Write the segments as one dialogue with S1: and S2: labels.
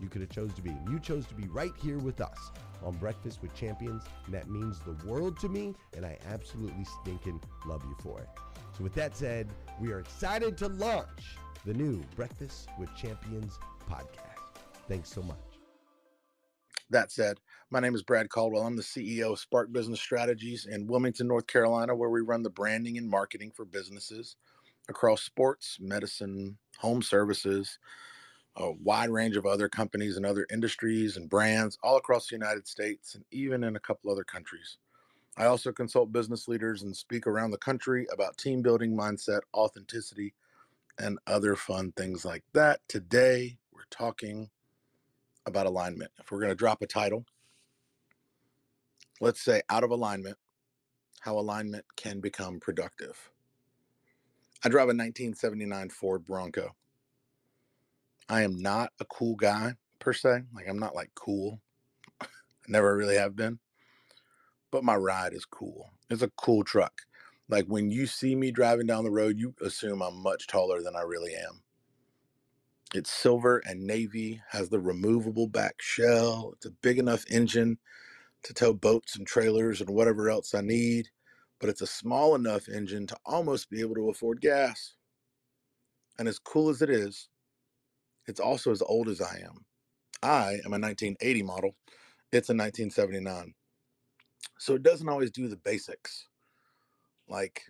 S1: you could have chose to be, and you chose to be right here with us on Breakfast with Champions, and that means the world to me, and I absolutely stinking love you for it. So, with that said, we are excited to launch the new Breakfast with Champions podcast. Thanks so much.
S2: That said, my name is Brad Caldwell. I'm the CEO of Spark Business Strategies in Wilmington, North Carolina, where we run the branding and marketing for businesses across sports, medicine, home services, a wide range of other companies and other industries and brands all across the United States and even in a couple other countries. I also consult business leaders and speak around the country about team building mindset, authenticity, and other fun things like that. Today, we're talking about alignment. If we're going to drop a title, let's say out of alignment, how alignment can become productive. I drive a 1979 Ford Bronco. I am not a cool guy per se. Like I'm not like cool. I never really have been. But my ride is cool. It's a cool truck. Like when you see me driving down the road, you assume I'm much taller than I really am. It's silver and navy, has the removable back shell. It's a big enough engine to tow boats and trailers and whatever else I need, but it's a small enough engine to almost be able to afford gas. And as cool as it is, It's also as old as I am. I am a 1980 model. It's a 1979. So it doesn't always do the basics like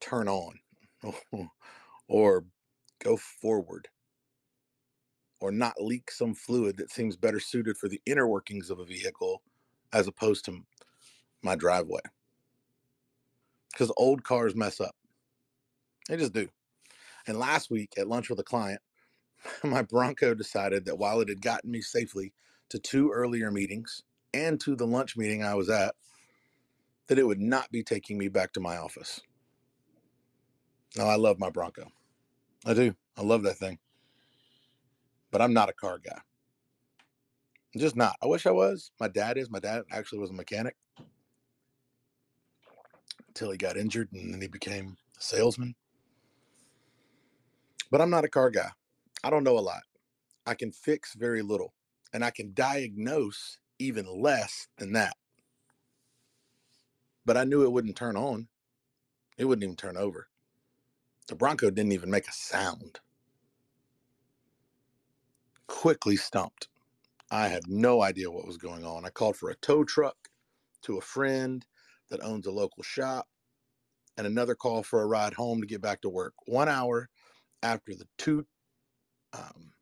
S2: turn on or go forward or not leak some fluid that seems better suited for the inner workings of a vehicle as opposed to my driveway. Because old cars mess up. They just do. And last week at lunch with a client, my Bronco decided that while it had gotten me safely to two earlier meetings and to the lunch meeting I was at, that it would not be taking me back to my office. Now, I love my Bronco. I do. I love that thing. But I'm not a car guy. I'm just not. I wish I was. My dad is. My dad actually was a mechanic until he got injured and then he became a salesman. But I'm not a car guy. I don't know a lot. I can fix very little and I can diagnose even less than that. But I knew it wouldn't turn on. It wouldn't even turn over. The Bronco didn't even make a sound. Quickly stumped. I had no idea what was going on. I called for a tow truck to a friend that owns a local shop and another call for a ride home to get back to work. One hour after the two um,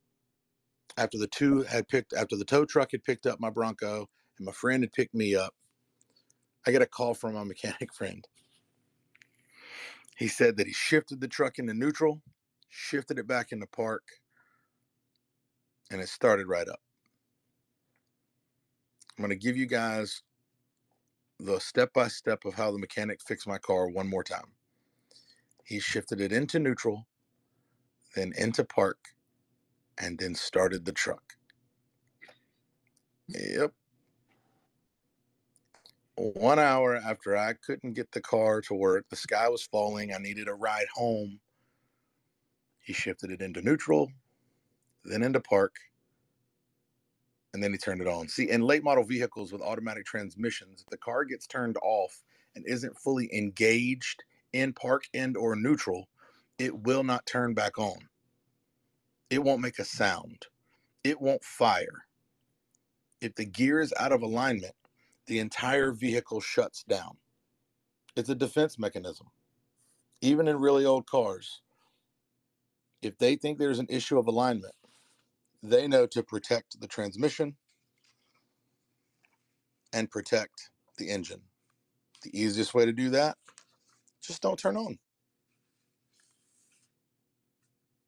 S2: after the two had picked after the tow truck had picked up my Bronco and my friend had picked me up, I get a call from my mechanic friend. He said that he shifted the truck into neutral, shifted it back into park, and it started right up. I'm going to give you guys the step by step of how the mechanic fixed my car one more time. He shifted it into neutral, then into park, and then started the truck. Yep. One hour after I couldn't get the car to work, the sky was falling. I needed a ride home. He shifted it into neutral, then into park, and then he turned it on. See, in late model vehicles with automatic transmissions, the car gets turned off and isn't fully engaged in park and or neutral, it will not turn back on. It won't make a sound. It won't fire. If the gear is out of alignment, the entire vehicle shuts down. It's a defense mechanism. Even in really old cars, if they think there's an issue of alignment, they know to protect the transmission and protect the engine. The easiest way to do that, just don't turn on.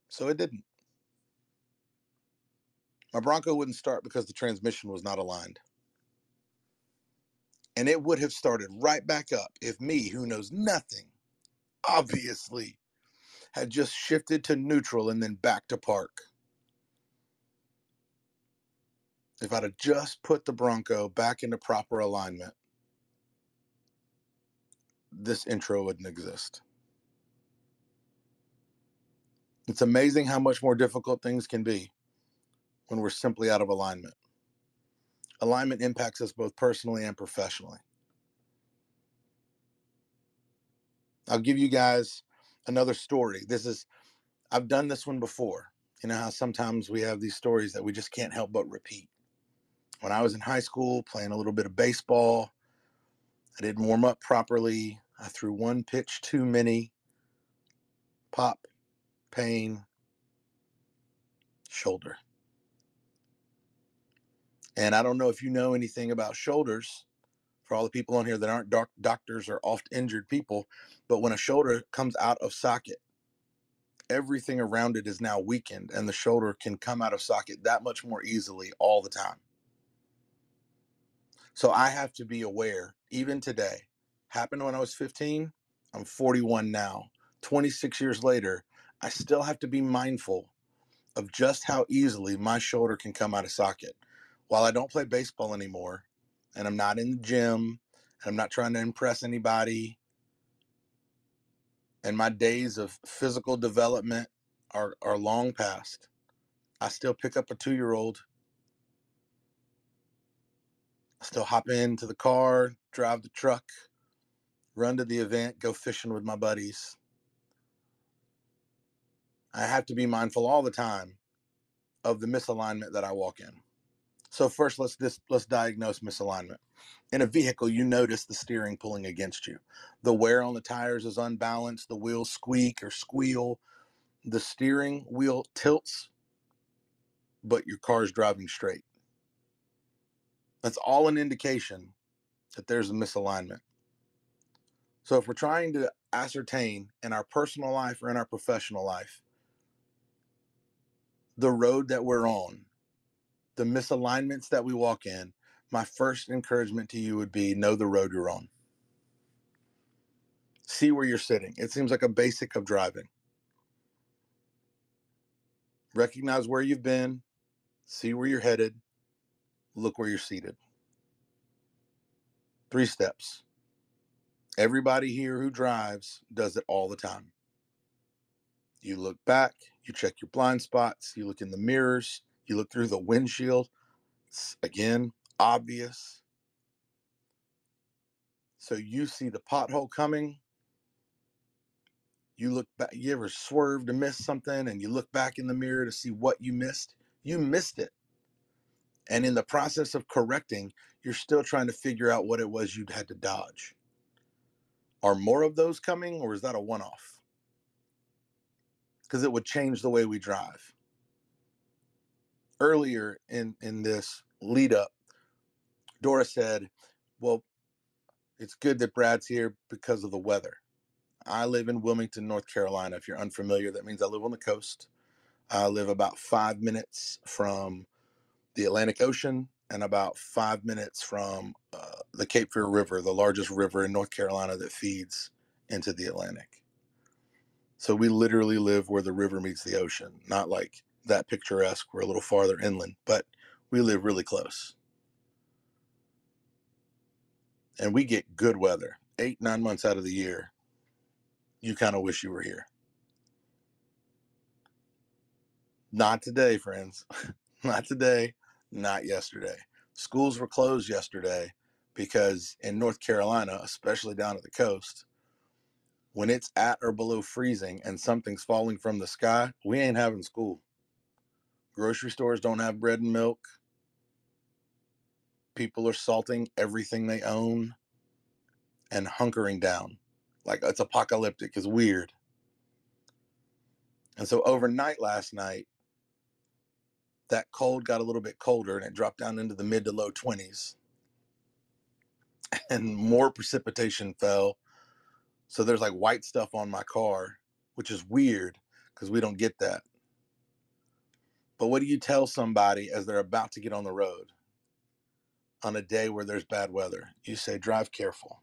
S2: So it didn't. My Bronco wouldn't start because the transmission was not aligned. And it would have started right back up if me, who knows nothing, obviously, had just shifted to neutral and then back to park. If I'd have just put the Bronco back into proper alignment, this intro wouldn't exist. It's amazing how much more difficult things can be when we're simply out of alignment. Alignment impacts us both personally and professionally. I'll give you guys another story. This is, I've done this one before. You know how sometimes we have these stories that we just can't help but repeat. When I was in high school playing a little bit of baseball, I didn't warm up properly. I threw one pitch too many. Pop, pain, shoulder. And I don't know if you know anything about shoulders for all the people on here that aren't doc- doctors or oft injured people, but when a shoulder comes out of socket, everything around it is now weakened and the shoulder can come out of socket that much more easily all the time. So I have to be aware, even today. Happened when I was 15. I'm 41 now. 26 years later, I still have to be mindful of just how easily my shoulder can come out of socket while I don't play baseball anymore and I'm not in the gym and I'm not trying to impress anybody and my days of physical development are, are long past, I still pick up a two year old. I still hop into the car, drive the truck, run to the event, go fishing with my buddies. I have to be mindful all the time of the misalignment that I walk in. So first, let's dis- let's diagnose misalignment. In a vehicle, you notice the steering pulling against you. The wear on the tires is unbalanced. The wheels squeak or squeal. The steering wheel tilts, but your car is driving straight. That's all an indication that there's a misalignment. So if we're trying to ascertain in our personal life or in our professional life the road that we're on, the misalignments that we walk in, my first encouragement to you would be know the road you're on. See where you're sitting. It seems like a basic of driving. Recognize where you've been, see where you're headed, look where you're seated. Three steps. Everybody here who drives does it all the time. You look back, you check your blind spots, you look in the mirrors, you look through the windshield. It's, again, obvious. So you see the pothole coming. You look back, you ever swerve to miss something and you look back in the mirror to see what you missed? You missed it. And in the process of correcting, you're still trying to figure out what it was you'd had to dodge. Are more of those coming or is that a one off? Because it would change the way we drive. Earlier in, in this lead up, Dora said, Well, it's good that Brad's here because of the weather. I live in Wilmington, North Carolina. If you're unfamiliar, that means I live on the coast. I live about five minutes from the Atlantic Ocean and about five minutes from uh, the Cape Fear River, the largest river in North Carolina that feeds into the Atlantic. So we literally live where the river meets the ocean, not like that picturesque, we're a little farther inland, but we live really close. And we get good weather eight, nine months out of the year. You kind of wish you were here. Not today, friends. not today, not yesterday. Schools were closed yesterday because in North Carolina, especially down at the coast, when it's at or below freezing and something's falling from the sky, we ain't having school. Grocery stores don't have bread and milk. People are salting everything they own and hunkering down. Like it's apocalyptic, it's weird. And so overnight last night, that cold got a little bit colder and it dropped down into the mid to low 20s. And more precipitation fell. So there's like white stuff on my car, which is weird because we don't get that. But what do you tell somebody as they're about to get on the road on a day where there's bad weather? You say, drive careful.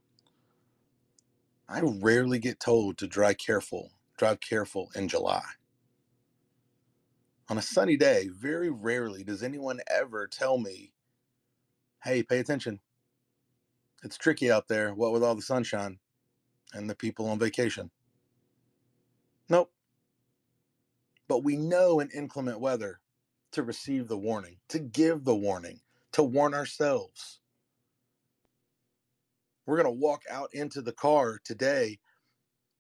S2: I rarely get told to drive careful, drive careful in July on a sunny day, very rarely does anyone ever tell me, hey, pay attention. It's tricky out there, what with all the sunshine and the people on vacation. Nope. But we know in inclement weather to receive the warning, to give the warning, to warn ourselves. We're going to walk out into the car today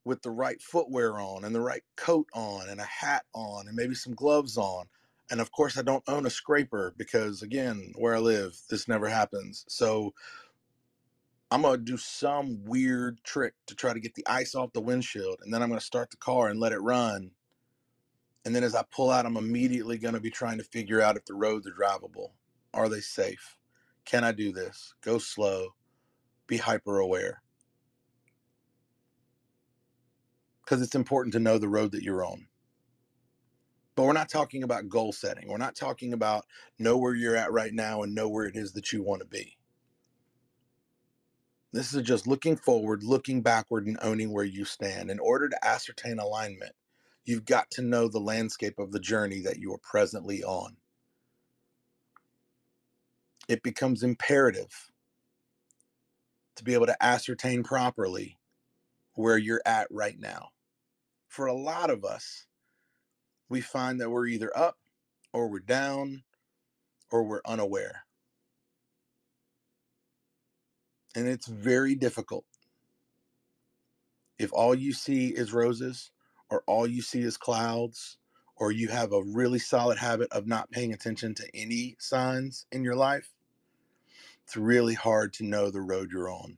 S2: with the right footwear on and the right coat on and a hat on and maybe some gloves on. And of course, I don't own a scraper because, again, where I live, this never happens. So I'm going to do some weird trick to try to get the ice off the windshield. And then I'm going to start the car and let it run. And then as I pull out, I'm immediately going to be trying to figure out if the roads are drivable. Are they safe? Can I do this? Go slow. Be hyper aware. because it's important to know the road that you're on. But we're not talking about goal setting. We're not talking about know where you're at right now and know where it is that you want to be. This is just looking forward, looking backward, and owning where you stand. In order to ascertain alignment, you've got to know the landscape of the journey that you are presently on. It becomes imperative to be able to ascertain properly where you're at right now for a lot of us, we find that we're either up or we're down or we're unaware. And it's very difficult. If all you see is roses, or all you see is clouds, or you have a really solid habit of not paying attention to any signs in your life, it's really hard to know the road you're on.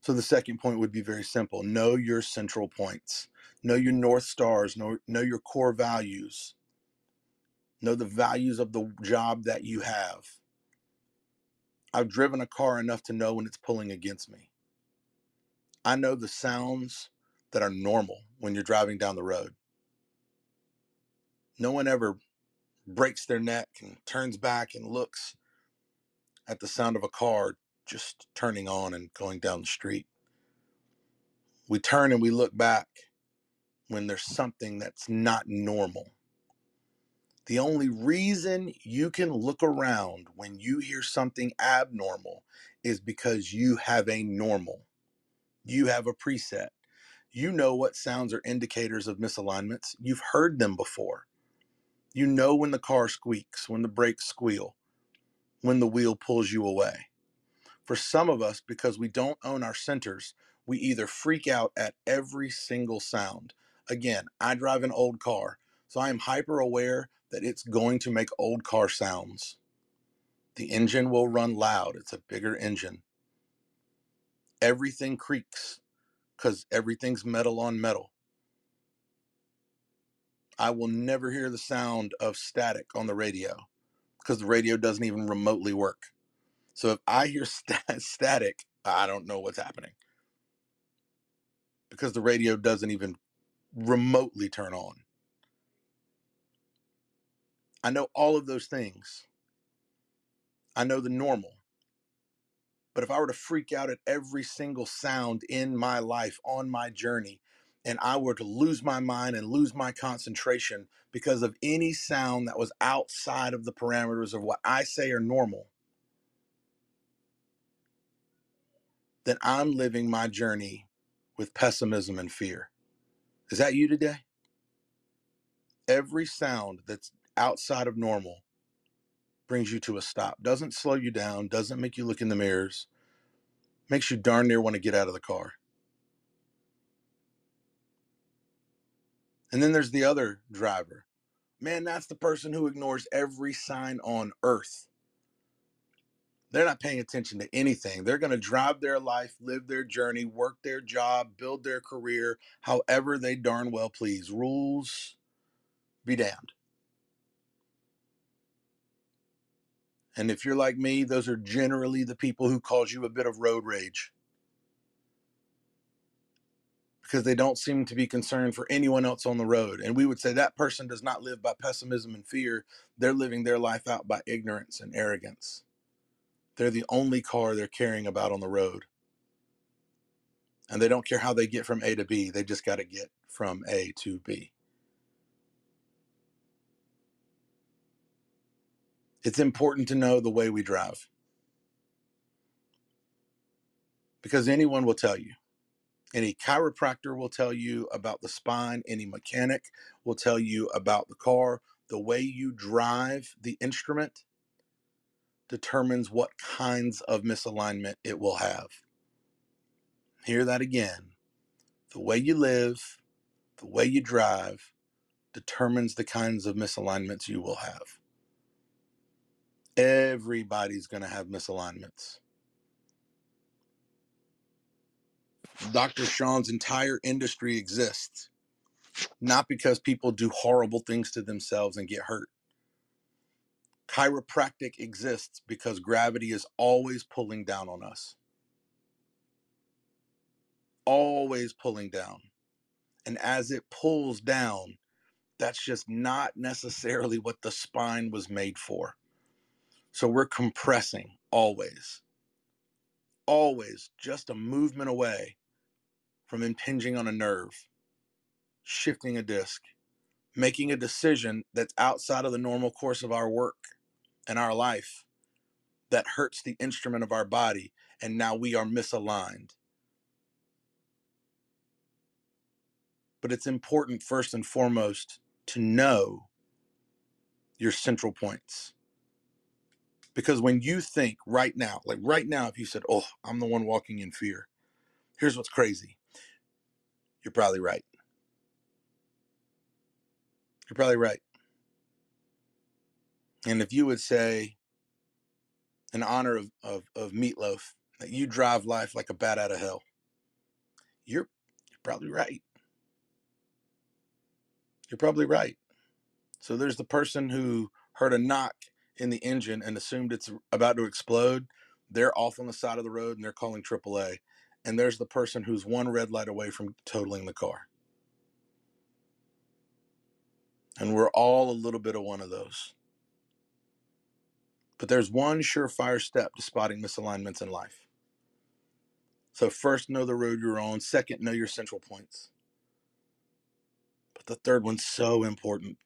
S2: So the second point would be very simple know your central points, know your North Stars, know, know your core values, know the values of the job that you have. I've driven a car enough to know when it's pulling against me. I know the sounds that are normal when you're driving down the road. No one ever breaks their neck and turns back and looks at the sound of a car just turning on and going down the street. We turn and we look back when there's something that's not normal. The only reason you can look around when you hear something abnormal is because you have a normal. You have a preset. You know what sounds are indicators of misalignments. You've heard them before. You know when the car squeaks, when the brakes squeal, when the wheel pulls you away. For some of us, because we don't own our centers, we either freak out at every single sound. Again, I drive an old car, so I am hyper aware that it's going to make old car sounds. The engine will run loud, it's a bigger engine. Everything creaks because everything's metal on metal. I will never hear the sound of static on the radio because the radio doesn't even remotely work. So if I hear st- static, I don't know what's happening because the radio doesn't even remotely turn on. I know all of those things. I know the normal. But if I were to freak out at every single sound in my life on my journey, and I were to lose my mind and lose my concentration because of any sound that was outside of the parameters of what I say are normal, then I'm living my journey with pessimism and fear. Is that you today? Every sound that's outside of normal brings you to a stop. Doesn't slow you down, doesn't make you look in the mirrors, makes you darn near want to get out of the car. And then there's the other driver. Man, that's the person who ignores every sign on earth. They're not paying attention to anything. They're going to drive their life, live their journey, work their job, build their career, however they darn well please. Rules be damned. And if you're like me, those are generally the people who cause you a bit of road rage. Because they don't seem to be concerned for anyone else on the road. And we would say that person does not live by pessimism and fear. They're living their life out by ignorance and arrogance. They're the only car they're caring about on the road. And they don't care how they get from A to B, they just got to get from A to B. It's important to know the way we drive. Because anyone will tell you. Any chiropractor will tell you about the spine, any mechanic will tell you about the car. The way you drive the instrument determines what kinds of misalignment it will have. Hear that again. The way you live, the way you drive, determines the kinds of misalignments you will have. Everybody's going to have misalignments. Dr. Sean's entire industry exists not because people do horrible things to themselves and get hurt. Chiropractic exists because gravity is always pulling down on us. Always pulling down. And as it pulls down, that's just not necessarily what the spine was made for. So we're compressing always. Always just a movement away from impinging on a nerve, shifting a disc, making a decision that's outside of the normal course of our work and our life that hurts the instrument of our body, and now we are misaligned. But it's important, first and foremost, to know your central points. Because when you think right now, like right now, if you said, Oh, I'm the one walking in fear, here's what's crazy. You're probably right. You're probably right. And if you would say, in honor of, of, of Meat Loaf, that you drive life like a bat out of hell, you're, you're probably right. You're probably right. So there's the person who heard a knock in the engine and assumed it's about to explode. They're off on the side of the road and they're calling AAA. And there's the person who's one red light away from totaling the car. And we're all a little bit of one of those. But there's one surefire step to spotting misalignments in life. So, first, know the road you're on. Second, know your central points. But the third one's so important.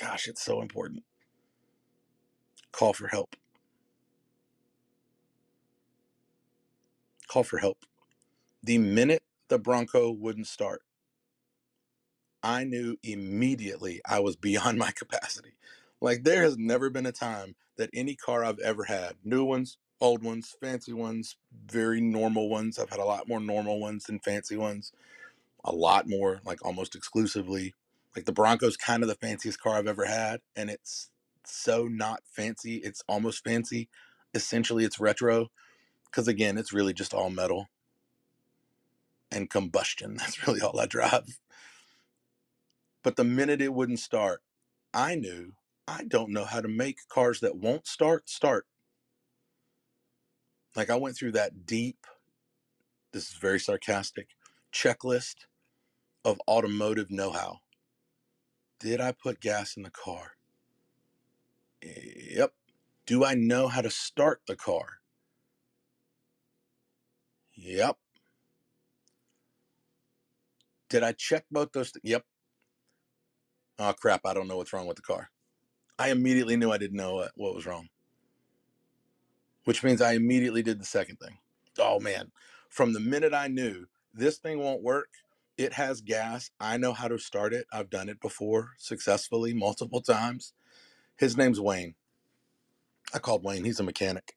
S2: Gosh, it's so important. Call for help. Call for help. The minute the Bronco wouldn't start, I knew immediately I was beyond my capacity. Like, there has never been a time that any car I've ever had, new ones, old ones, fancy ones, very normal ones, I've had a lot more normal ones than fancy ones, a lot more, like almost exclusively. Like, the Bronco's kind of the fanciest car I've ever had, and it's so not fancy. It's almost fancy. Essentially, it's retro because, again, it's really just all metal and combustion. That's really all I drive. But the minute it wouldn't start, I knew I don't know how to make cars that won't start start. Like I went through that deep, this is very sarcastic, checklist of automotive know how. Did I put gas in the car? Yep. Do I know how to start the car? Yep. Did I check both those? Th- yep. Oh crap! I don't know what's wrong with the car. I immediately knew I didn't know what, what was wrong, which means I immediately did the second thing. Oh man! From the minute I knew this thing won't work, it has gas. I know how to start it. I've done it before successfully multiple times. His name's Wayne. I called Wayne. He's a mechanic.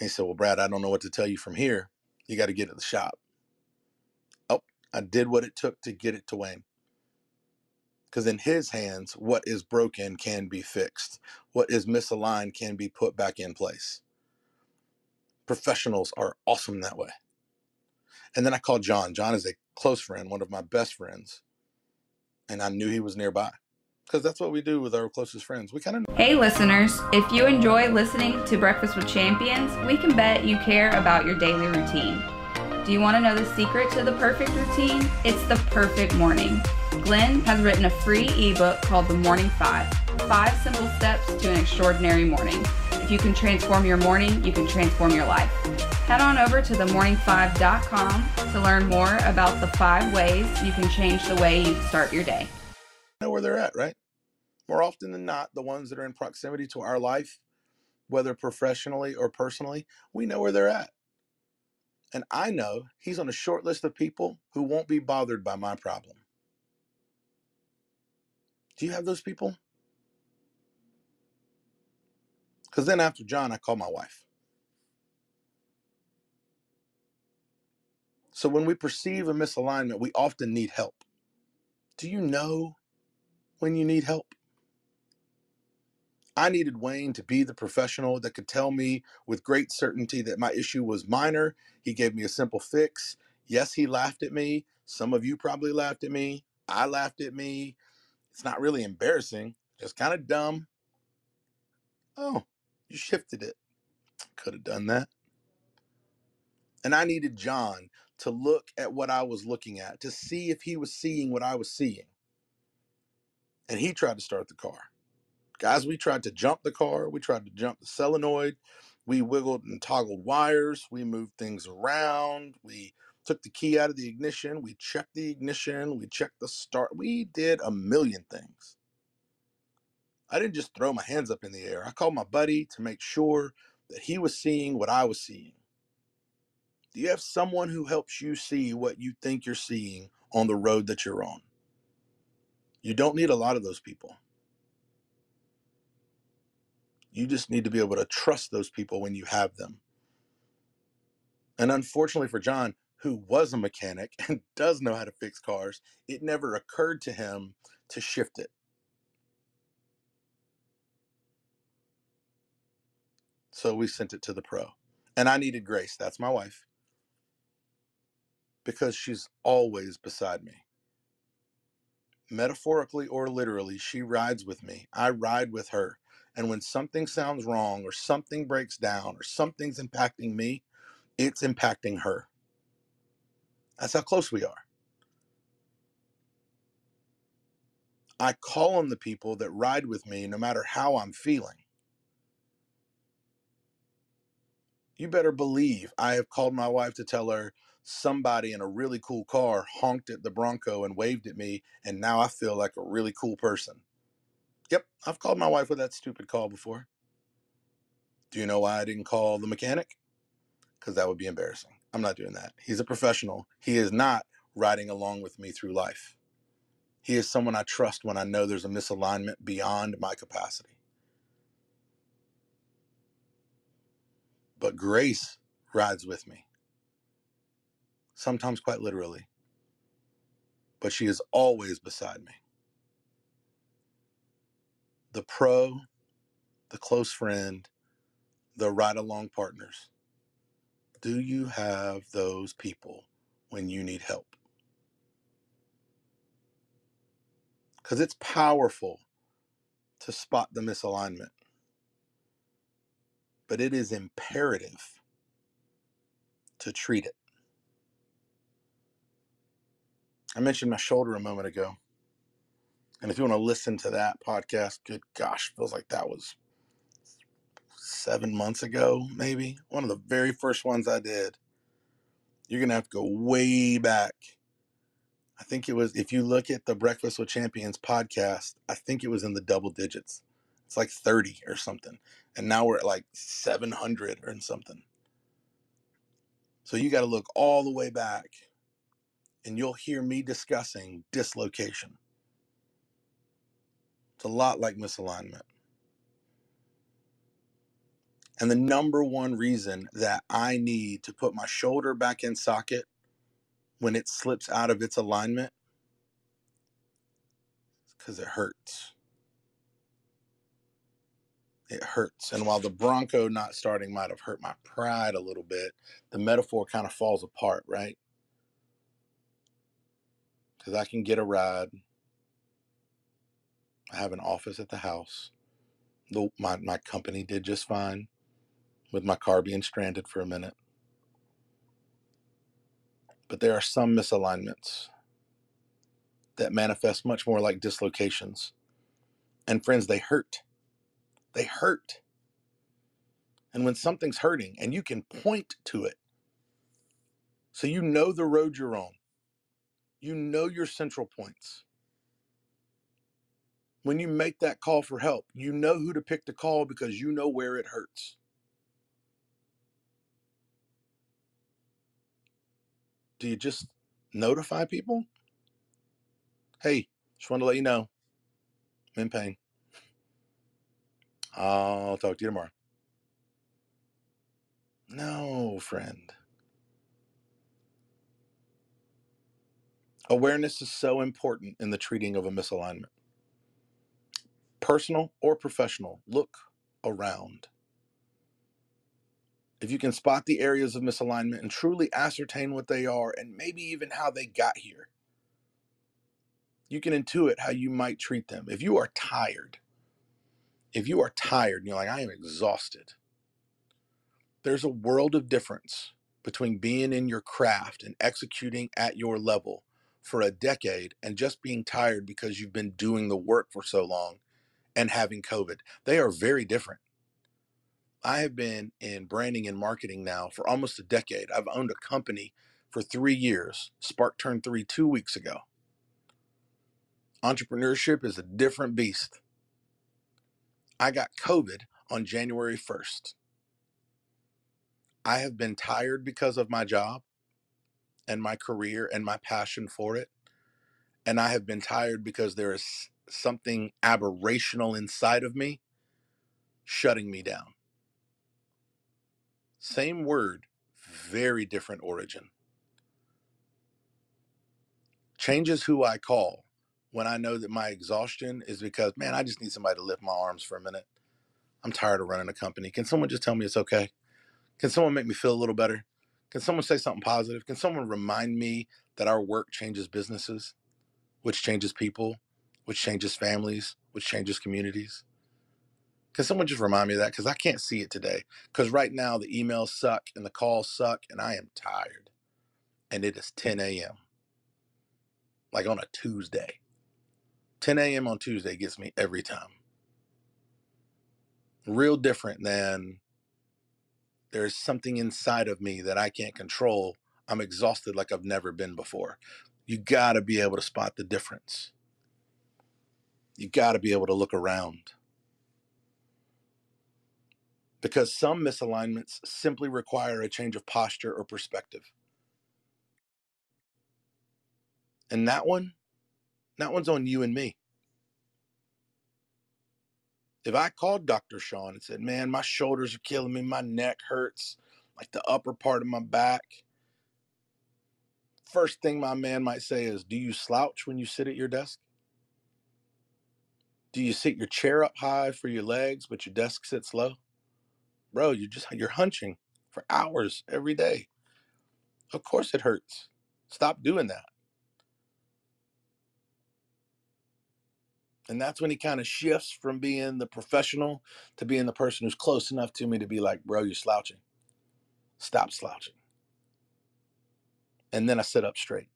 S2: He said, Well, Brad, I don't know what to tell you from here. You got to get to the shop. Oh, I did what it took to get it to Wayne. Because in his hands, what is broken can be fixed, what is misaligned can be put back in place. Professionals are awesome that way. And then I called John. John is a close friend, one of my best friends. And I knew he was nearby because that's what we do with our closest friends. We kind of
S3: Hey, listeners, if you enjoy listening to Breakfast with Champions, we can bet you care about your daily routine. Do you want to know the secret to the perfect routine? It's the perfect morning. Glenn has written a free ebook called The Morning Five Five Simple Steps to an Extraordinary Morning. If you can transform your morning, you can transform your life. Head on over to themorning5.com to learn more about the five ways you can change the way you start your day.
S2: Know where they're at, right? More often than not, the ones that are in proximity to our life, whether professionally or personally, we know where they're at. And I know he's on a short list of people who won't be bothered by my problem. Do you have those people? Because then after John, I call my wife. So when we perceive a misalignment, we often need help. Do you know when you need help? I needed Wayne to be the professional that could tell me with great certainty that my issue was minor. He gave me a simple fix. Yes, he laughed at me. Some of you probably laughed at me. I laughed at me. It's not really embarrassing, just kind of dumb. Oh, you shifted it. Could have done that. And I needed John to look at what I was looking at, to see if he was seeing what I was seeing. And he tried to start the car. Guys, we tried to jump the car. We tried to jump the solenoid. We wiggled and toggled wires. We moved things around. We took the key out of the ignition. We checked the ignition. We checked the start. We did a million things. I didn't just throw my hands up in the air. I called my buddy to make sure that he was seeing what I was seeing. Do you have someone who helps you see what you think you're seeing on the road that you're on? You don't need a lot of those people. You just need to be able to trust those people when you have them. And unfortunately for John, who was a mechanic and does know how to fix cars, it never occurred to him to shift it. So we sent it to the pro. And I needed Grace, that's my wife, because she's always beside me. Metaphorically or literally, she rides with me. I ride with her. And when something sounds wrong or something breaks down or something's impacting me, it's impacting her. That's how close we are. I call on the people that ride with me no matter how I'm feeling. You better believe I have called my wife to tell her somebody in a really cool car honked at the Bronco and waved at me, and now I feel like a really cool person. Yep, I've called my wife with that stupid call before. Do you know why I didn't call the mechanic? Because that would be embarrassing. I'm not doing that. He's a professional. He is not riding along with me through life. He is someone I trust when I know there's a misalignment beyond my capacity. But grace rides with me, sometimes quite literally, but she is always beside me. The pro, the close friend, the ride along partners. Do you have those people when you need help? Because it's powerful to spot the misalignment, but it is imperative to treat it. I mentioned my shoulder a moment ago. And if you want to listen to that podcast, good gosh, feels like that was seven months ago, maybe. One of the very first ones I did. You're going to have to go way back. I think it was, if you look at the Breakfast with Champions podcast, I think it was in the double digits. It's like 30 or something. And now we're at like 700 or something. So you got to look all the way back and you'll hear me discussing dislocation. It's a lot like misalignment. And the number one reason that I need to put my shoulder back in socket when it slips out of its alignment is because it hurts. It hurts. And while the Bronco not starting might have hurt my pride a little bit, the metaphor kind of falls apart, right? Because I can get a ride. I have an office at the house. The, my, my company did just fine with my car being stranded for a minute. But there are some misalignments that manifest much more like dislocations. And friends, they hurt. They hurt. And when something's hurting and you can point to it, so you know the road you're on, you know your central points. When you make that call for help, you know who to pick to call because you know where it hurts. do you just notify people? Hey, just want to let you know I'm in pain. I'll talk to you tomorrow. No, friend. Awareness is so important in the treating of a misalignment. Personal or professional, look around if you can spot the areas of misalignment and truly ascertain what they are and maybe even how they got here, you can intuit how you might treat them. If you are tired, if you are tired and you're like, I am exhausted, there's a world of difference between being in your craft and executing at your level for a decade and just being tired because you've been doing the work for so long and having COVID. They are very different. I have been in branding and marketing now for almost a decade. I've owned a company for three years. Spark turned three two weeks ago. Entrepreneurship is a different beast. I got COVID on January 1st. I have been tired because of my job and my career and my passion for it. And I have been tired because there is something aberrational inside of me shutting me down. Same word, very different origin. changes who I call when I know that my exhaustion is because, man, I just need somebody to lift my arms for a minute. I'm tired of running a company. Can someone just tell me it's okay? Can someone make me feel a little better? Can someone say something positive? Can someone remind me that our work changes businesses, which changes people, which changes families, which changes communities? Can someone just remind me of that? Because I can't see it today. Because right now the emails suck and the calls suck and I am tired. And it is 10 a.m. Like on a Tuesday. 10 a.m. on Tuesday gets me every time. Real different than there's something inside of me that I can't control. I'm exhausted like I've never been before. You got to be able to spot the difference. You got to be able to look around because some misalignments simply require a change of posture or perspective. And that one, that one's on you and me. If I called Dr. Sean and said, Man, my shoulders are killing me, my neck hurts, like the upper part of my back, first thing my man might say is, Do you slouch when you sit at your desk? Do you sit your chair up high for your legs, but your desk sits low? bro, you just you're hunching for hours every day. Of course it hurts. Stop doing that. And that's when he kind of shifts from being the professional to being the person who's close enough to me to be like, bro, you're slouching. Stop slouching. And then I sit up straight.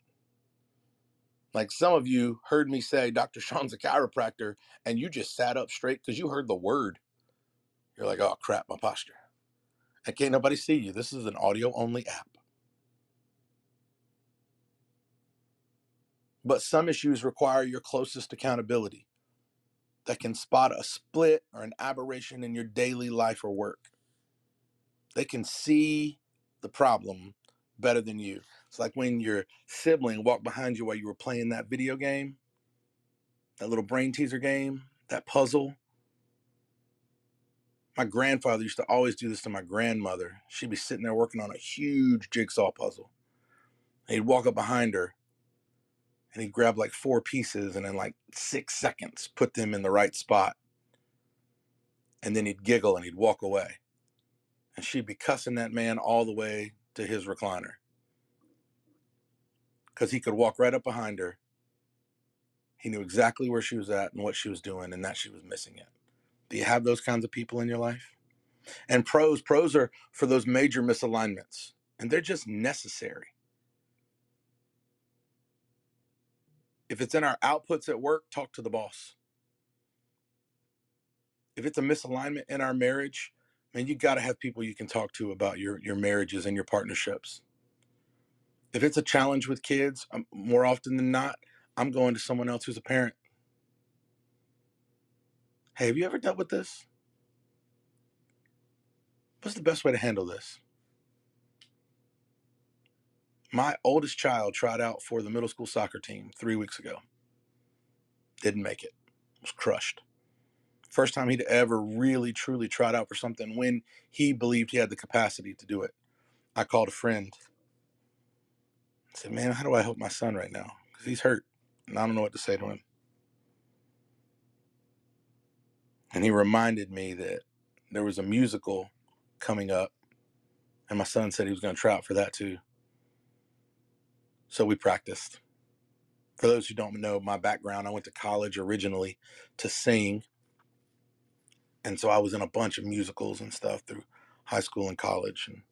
S2: Like some of you heard me say, Dr. Sean's a chiropractor, and you just sat up straight because you heard the word. You're like, oh crap, my posture. And can't nobody see you. This is an audio only app. But some issues require your closest accountability that can spot a split or an aberration in your daily life or work. They can see the problem better than you. It's like when your sibling walked behind you while you were playing that video game, that little brain teaser game, that puzzle, my grandfather used to always do this to my grandmother. She'd be sitting there working on a huge jigsaw puzzle. He'd walk up behind her and he'd grab like four pieces and in like six seconds put them in the right spot. And then he'd giggle and he'd walk away. And she'd be cussing that man all the way to his recliner. Because he could walk right up behind her. He knew exactly where she was at and what she was doing and that she was missing it. Do you have those kinds of people in your life? And pros, pros are for those major misalignments, and they're just necessary. If it's in our outputs at work, talk to the boss. If it's a misalignment in our marriage, man, you got to have people you can talk to about your your marriages and your partnerships. If it's a challenge with kids, um, more often than not, I'm going to someone else who's a parent Hey, have you ever dealt with this? What's the best way to handle this? My oldest child tried out for the middle school soccer team three weeks ago. Didn't make it. Was crushed. First time he'd ever really truly tried out for something when he believed he had the capacity to do it. I called a friend. I said, Man, how do I help my son right now? Because he's hurt and I don't know what to say to him. And he reminded me that there was a musical coming up, and my son said he was going to try out for that too. So we practiced. For those who don't know my background, I went to college originally to sing. And so I was in a bunch of musicals and stuff through high school and college. And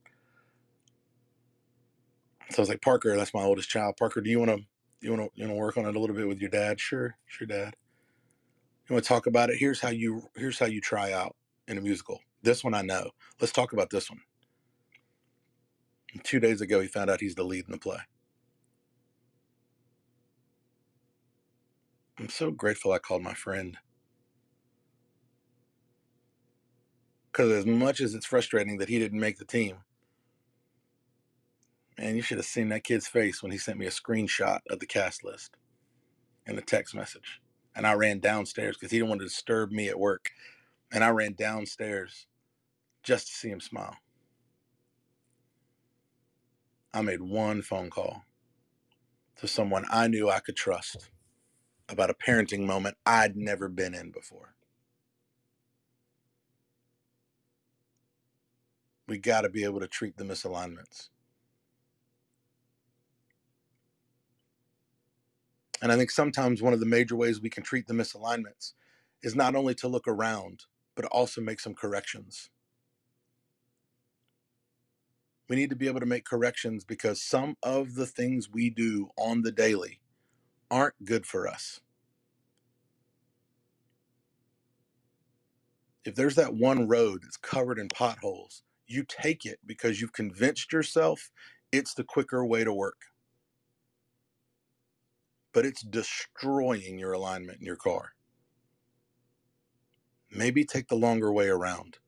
S2: so I was like, Parker, that's my oldest child. Parker, do you want to you want to you want to work on it a little bit with your dad? Sure, sure, dad. You want to talk about it? Here's how you here's how you try out in a musical. This one I know. Let's talk about this one. And two days ago, he found out he's the lead in the play. I'm so grateful I called my friend. Because as much as it's frustrating that he didn't make the team, man, you should have seen that kid's face when he sent me a screenshot of the cast list and a text message and I ran downstairs because he didn't want to disturb me at work. And I ran downstairs just to see him smile. I made one phone call. to someone I knew I could trust about a parenting moment I'd never been in before. We got to be able to treat the misalignments. And I think sometimes one of the major ways we can treat the misalignments is not only to look around, but also make some corrections. We need to be able to make corrections because some of the things we do on the daily aren't good for us. If there's that one road that's covered in potholes, you take it because you've convinced yourself it's the quicker way to work. But it's destroying your alignment in your car. Maybe take the longer way around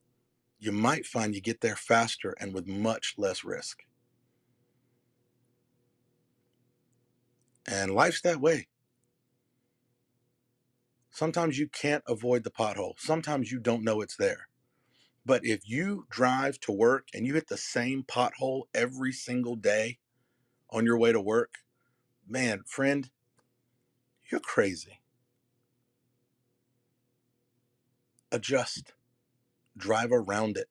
S2: you might find you get there faster and with much less risk. And life's that way. Sometimes you can't avoid the pothole. Sometimes you don't know it's there. But if you drive to work and you hit the same pothole every single day on your way to work, man, friend, you're crazy. Adjust drive around it,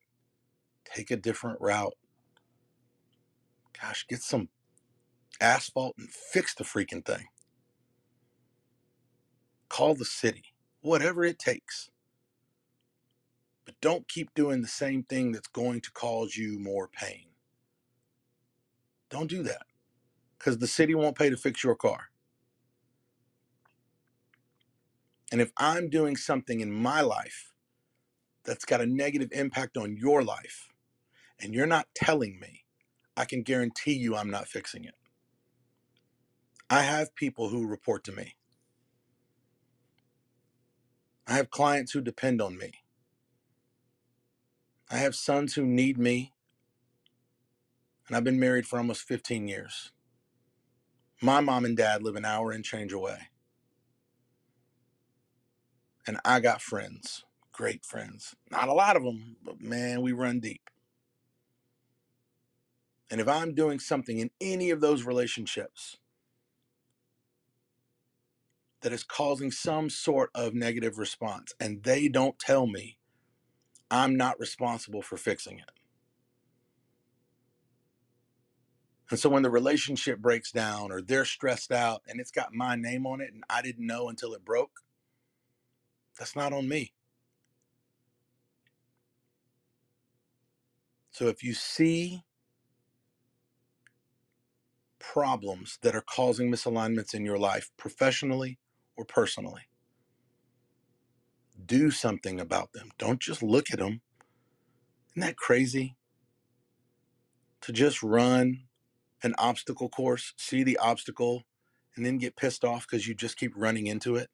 S2: take a different route. Gosh, get some asphalt and fix the freaking thing. Call the city, whatever it takes. But don't keep doing the same thing that's going to cause you more pain. Don't do that because the city won't pay to fix your car. And if I'm doing something in my life that's got a negative impact on your life and you're not telling me, I can guarantee you I'm not fixing it. I have people who report to me. I have clients who depend on me. I have sons who need me. And I've been married for almost 15 years. My mom and dad live an hour and change away. And I got friends great friends. Not a lot of them, but man, we run deep. And if I'm doing something in any of those relationships that is causing some sort of negative response and they don't tell me, I'm not responsible for fixing it. And so when the relationship breaks down or they're stressed out and it's got my name on it and I didn't know until it broke, that's not on me. So if you see problems that are causing misalignments in your life, professionally or personally, do something about them. Don't just look at them. Isn't that crazy? To just run an obstacle course, see the obstacle, and then get pissed off because you just keep running into it.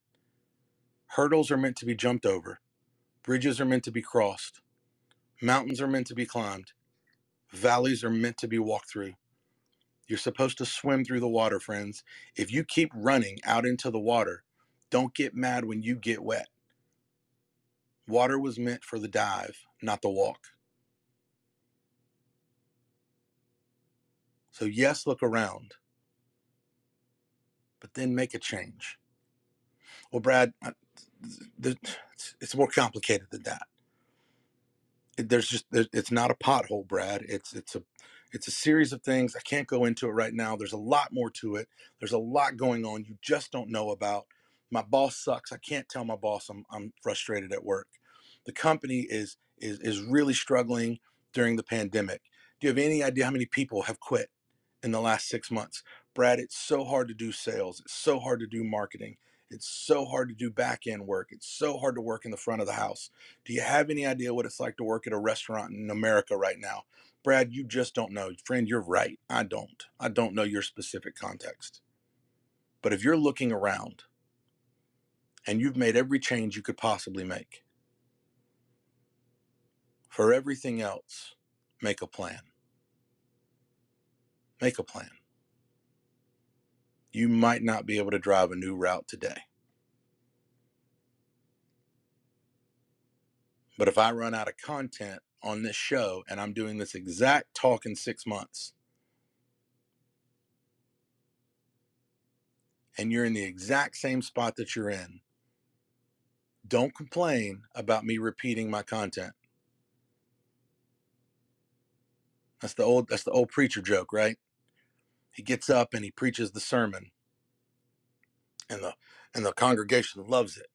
S2: Hurdles are meant to be jumped over, bridges are meant to be crossed. Mountains are meant to be climbed, valleys are meant to be walked through. You're supposed to swim through the water, friends. If you keep running out into the water, don't get mad when you get wet. Water was meant for the dive, not the walk. So, yes, look around, but then make a change. Well, Brad, it's more complicated than that there's just it's not a pothole, Brad. It's it's a it's a series of things. I can't go into it right now. There's a lot more to it. There's a lot going on you just don't know about. My boss sucks. I can't tell my boss I'm I'm frustrated at work. The company is is is really struggling during the pandemic. Do you have any idea how many people have quit in the last 6 months? Brad, it's so hard to do sales. It's so hard to do marketing. It's so hard to do back end work. It's so hard to work in the front of the house. Do you have any idea what it's like to work at a restaurant in America right now? Brad, you just don't know. Friend, you're right. I don't. I don't know your specific context. But if you're looking around and you've made every change you could possibly make, for everything else, make a plan. Make a plan you might not be able to drive a new route today. But if I run out of content on this show and I'm doing this exact talk in six months, and you're in the exact same spot that you're in, don't complain about me repeating my content. That's the old that's the old preacher joke, right? He gets up and he preaches the sermon. And the and the congregation loves it.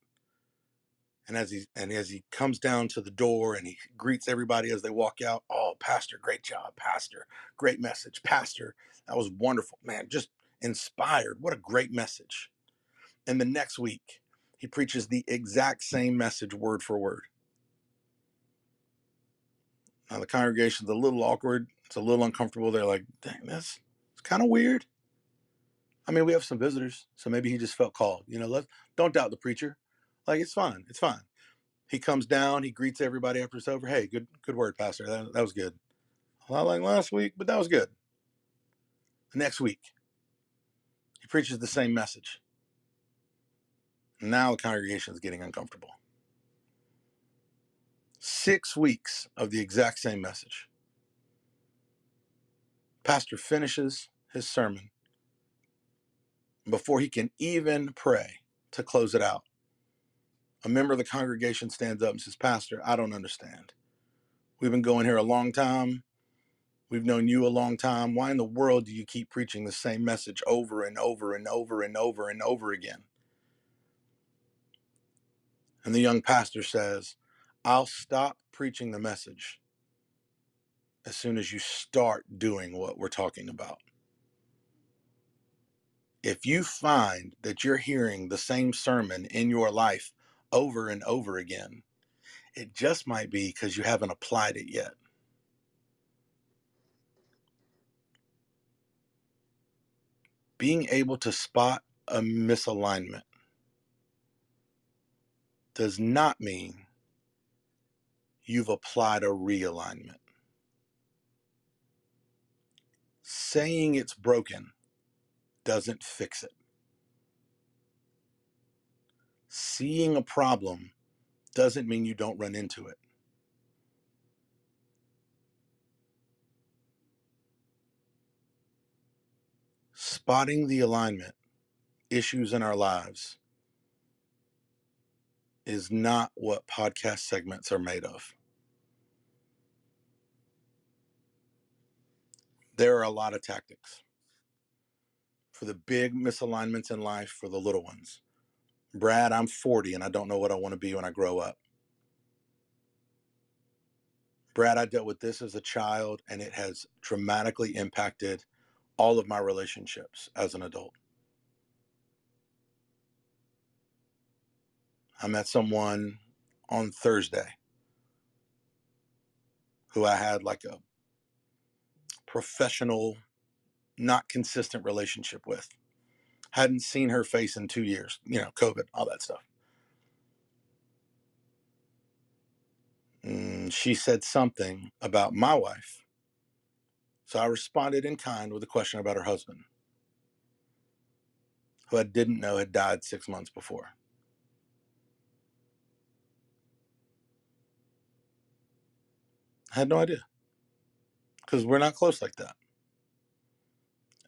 S2: And as he and as he comes down to the door and he greets everybody as they walk out, oh, pastor, great job, pastor, great message, pastor, that was wonderful, man, just inspired. What a great message. And the next week, he preaches the exact same message word for word. Now the congregation's a little awkward. It's a little uncomfortable. They're like, dang, that's it's kind of weird. I mean, we have some visitors, so maybe he just felt called. You know, let don't doubt the preacher. Like it's fine. It's fine. He comes down, he greets everybody after it's over. Hey, good good word, Pastor. That, that was good. Not like last week, but that was good. The next week, he preaches the same message. Now the congregation is getting uncomfortable. Six weeks of the exact same message. Pastor finishes his sermon. Before he can even pray to close it out, a member of the congregation stands up and says, Pastor, I don't understand. We've been going here a long time. We've known you a long time. Why in the world do you keep preaching the same message over and over and over and over and over again? And the young pastor says, I'll stop preaching the message as soon as you start doing what we're talking about. If you find that you're hearing the same sermon in your life over and over again, it just might be because you haven't applied it yet. Being able to spot a misalignment does not mean you've applied a realignment. Saying it's broken doesn't fix it. Seeing a problem doesn't mean you don't run into it. Spotting the alignment issues in our lives is not what podcast segments are made of. There are a lot of tactics for the big misalignments in life, for the little ones. Brad, I'm 40 and I don't know what I want to be when I grow up. Brad, I dealt with this as a child and it has dramatically impacted all of my relationships as an adult. I met someone on Thursday who I had like a professional, not consistent relationship with. Hadn't seen her face in two years, you know, COVID, all that stuff. And mm, she said something about my wife. So I responded in kind with a question about her husband, who I didn't know had died six months before. I had no idea because we're not close like that.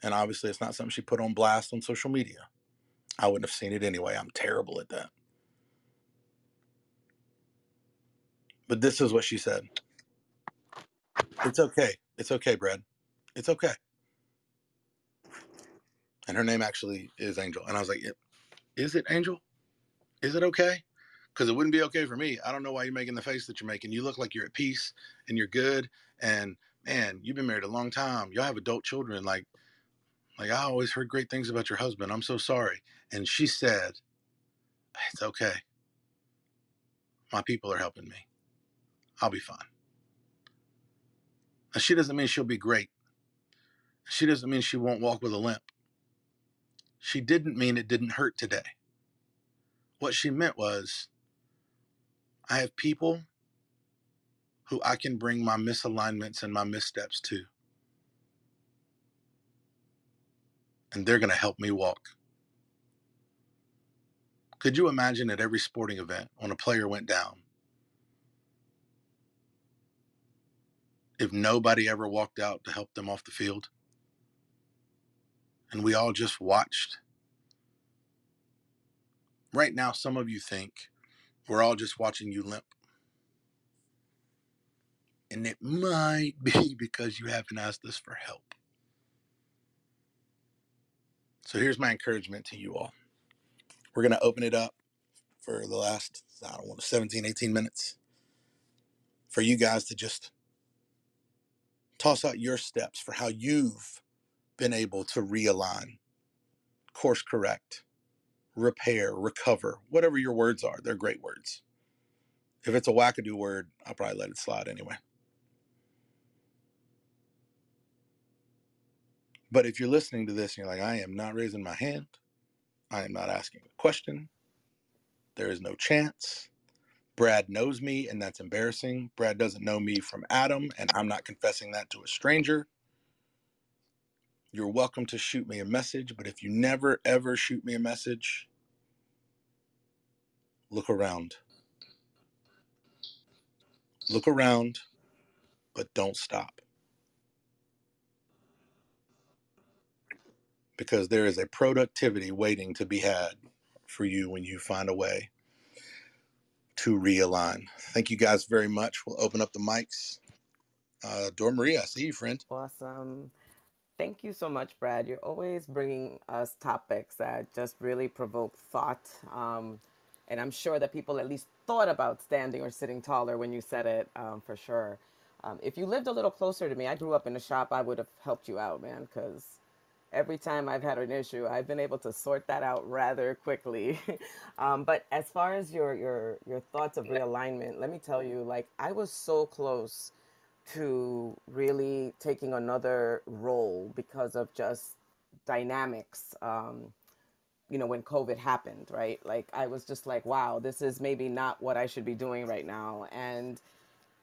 S2: And obviously, it's not something she put on blast on social media. I wouldn't have seen it anyway. I'm terrible at that. But this is what she said It's okay. It's okay, Brad. It's okay. And her name actually is Angel. And I was like, Is it Angel? Is it okay? Because it wouldn't be okay for me. I don't know why you're making the face that you're making. You look like you're at peace and you're good. And man, you've been married a long time. Y'all have adult children. Like, like I always heard great things about your husband. I'm so sorry. And she said, It's okay. My people are helping me. I'll be fine. Now, she doesn't mean she'll be great. She doesn't mean she won't walk with a limp. She didn't mean it didn't hurt today. What she meant was, I have people who I can bring my misalignments and my missteps to. And they're going to help me walk. Could you imagine at every sporting event when a player went down, if nobody ever walked out to help them off the field? And we all just watched Right now, some of you think we're all just watching you limp. And it might be because you haven't asked us for help. So here's my encouragement to you all. We're going to open it up for the last, I don't want 17, 18 minutes for you guys to just toss out your steps for how you've been able to realign, course correct, repair, recover, whatever your words are. They're great words. If it's a wackadoo word, I'll probably let it slide anyway. But if you're listening to this and you're like, I am not raising my hand, I am not asking a question, there is no chance. Brad knows me, and that's embarrassing. Brad doesn't know me from Adam, and I'm not confessing that to a stranger. You're welcome to shoot me a message, but if you never ever shoot me a message, look around. Look around, but don't stop. Because there is a productivity waiting to be had for you when you find a way to realign. Thank you guys very much. We'll open up the mics. Uh, Maria, I see you, friend.
S4: Awesome. Thank you so much, Brad. You're always bringing us topics that just really provoke thought. Um, and I'm sure that people at least thought about standing or sitting taller when you said it, um, for sure. Um, if you lived a little closer to me, I grew up in a shop, I would have helped you out, man, because every time I've had an issue, I've been able to sort that out rather quickly. um, but as far as your your your thoughts of realignment, let me tell you, like I was so close to really taking another role because of just dynamics. Um, you know, when COVID happened, right? Like I was just like, wow, this is maybe not what I should be doing right now, and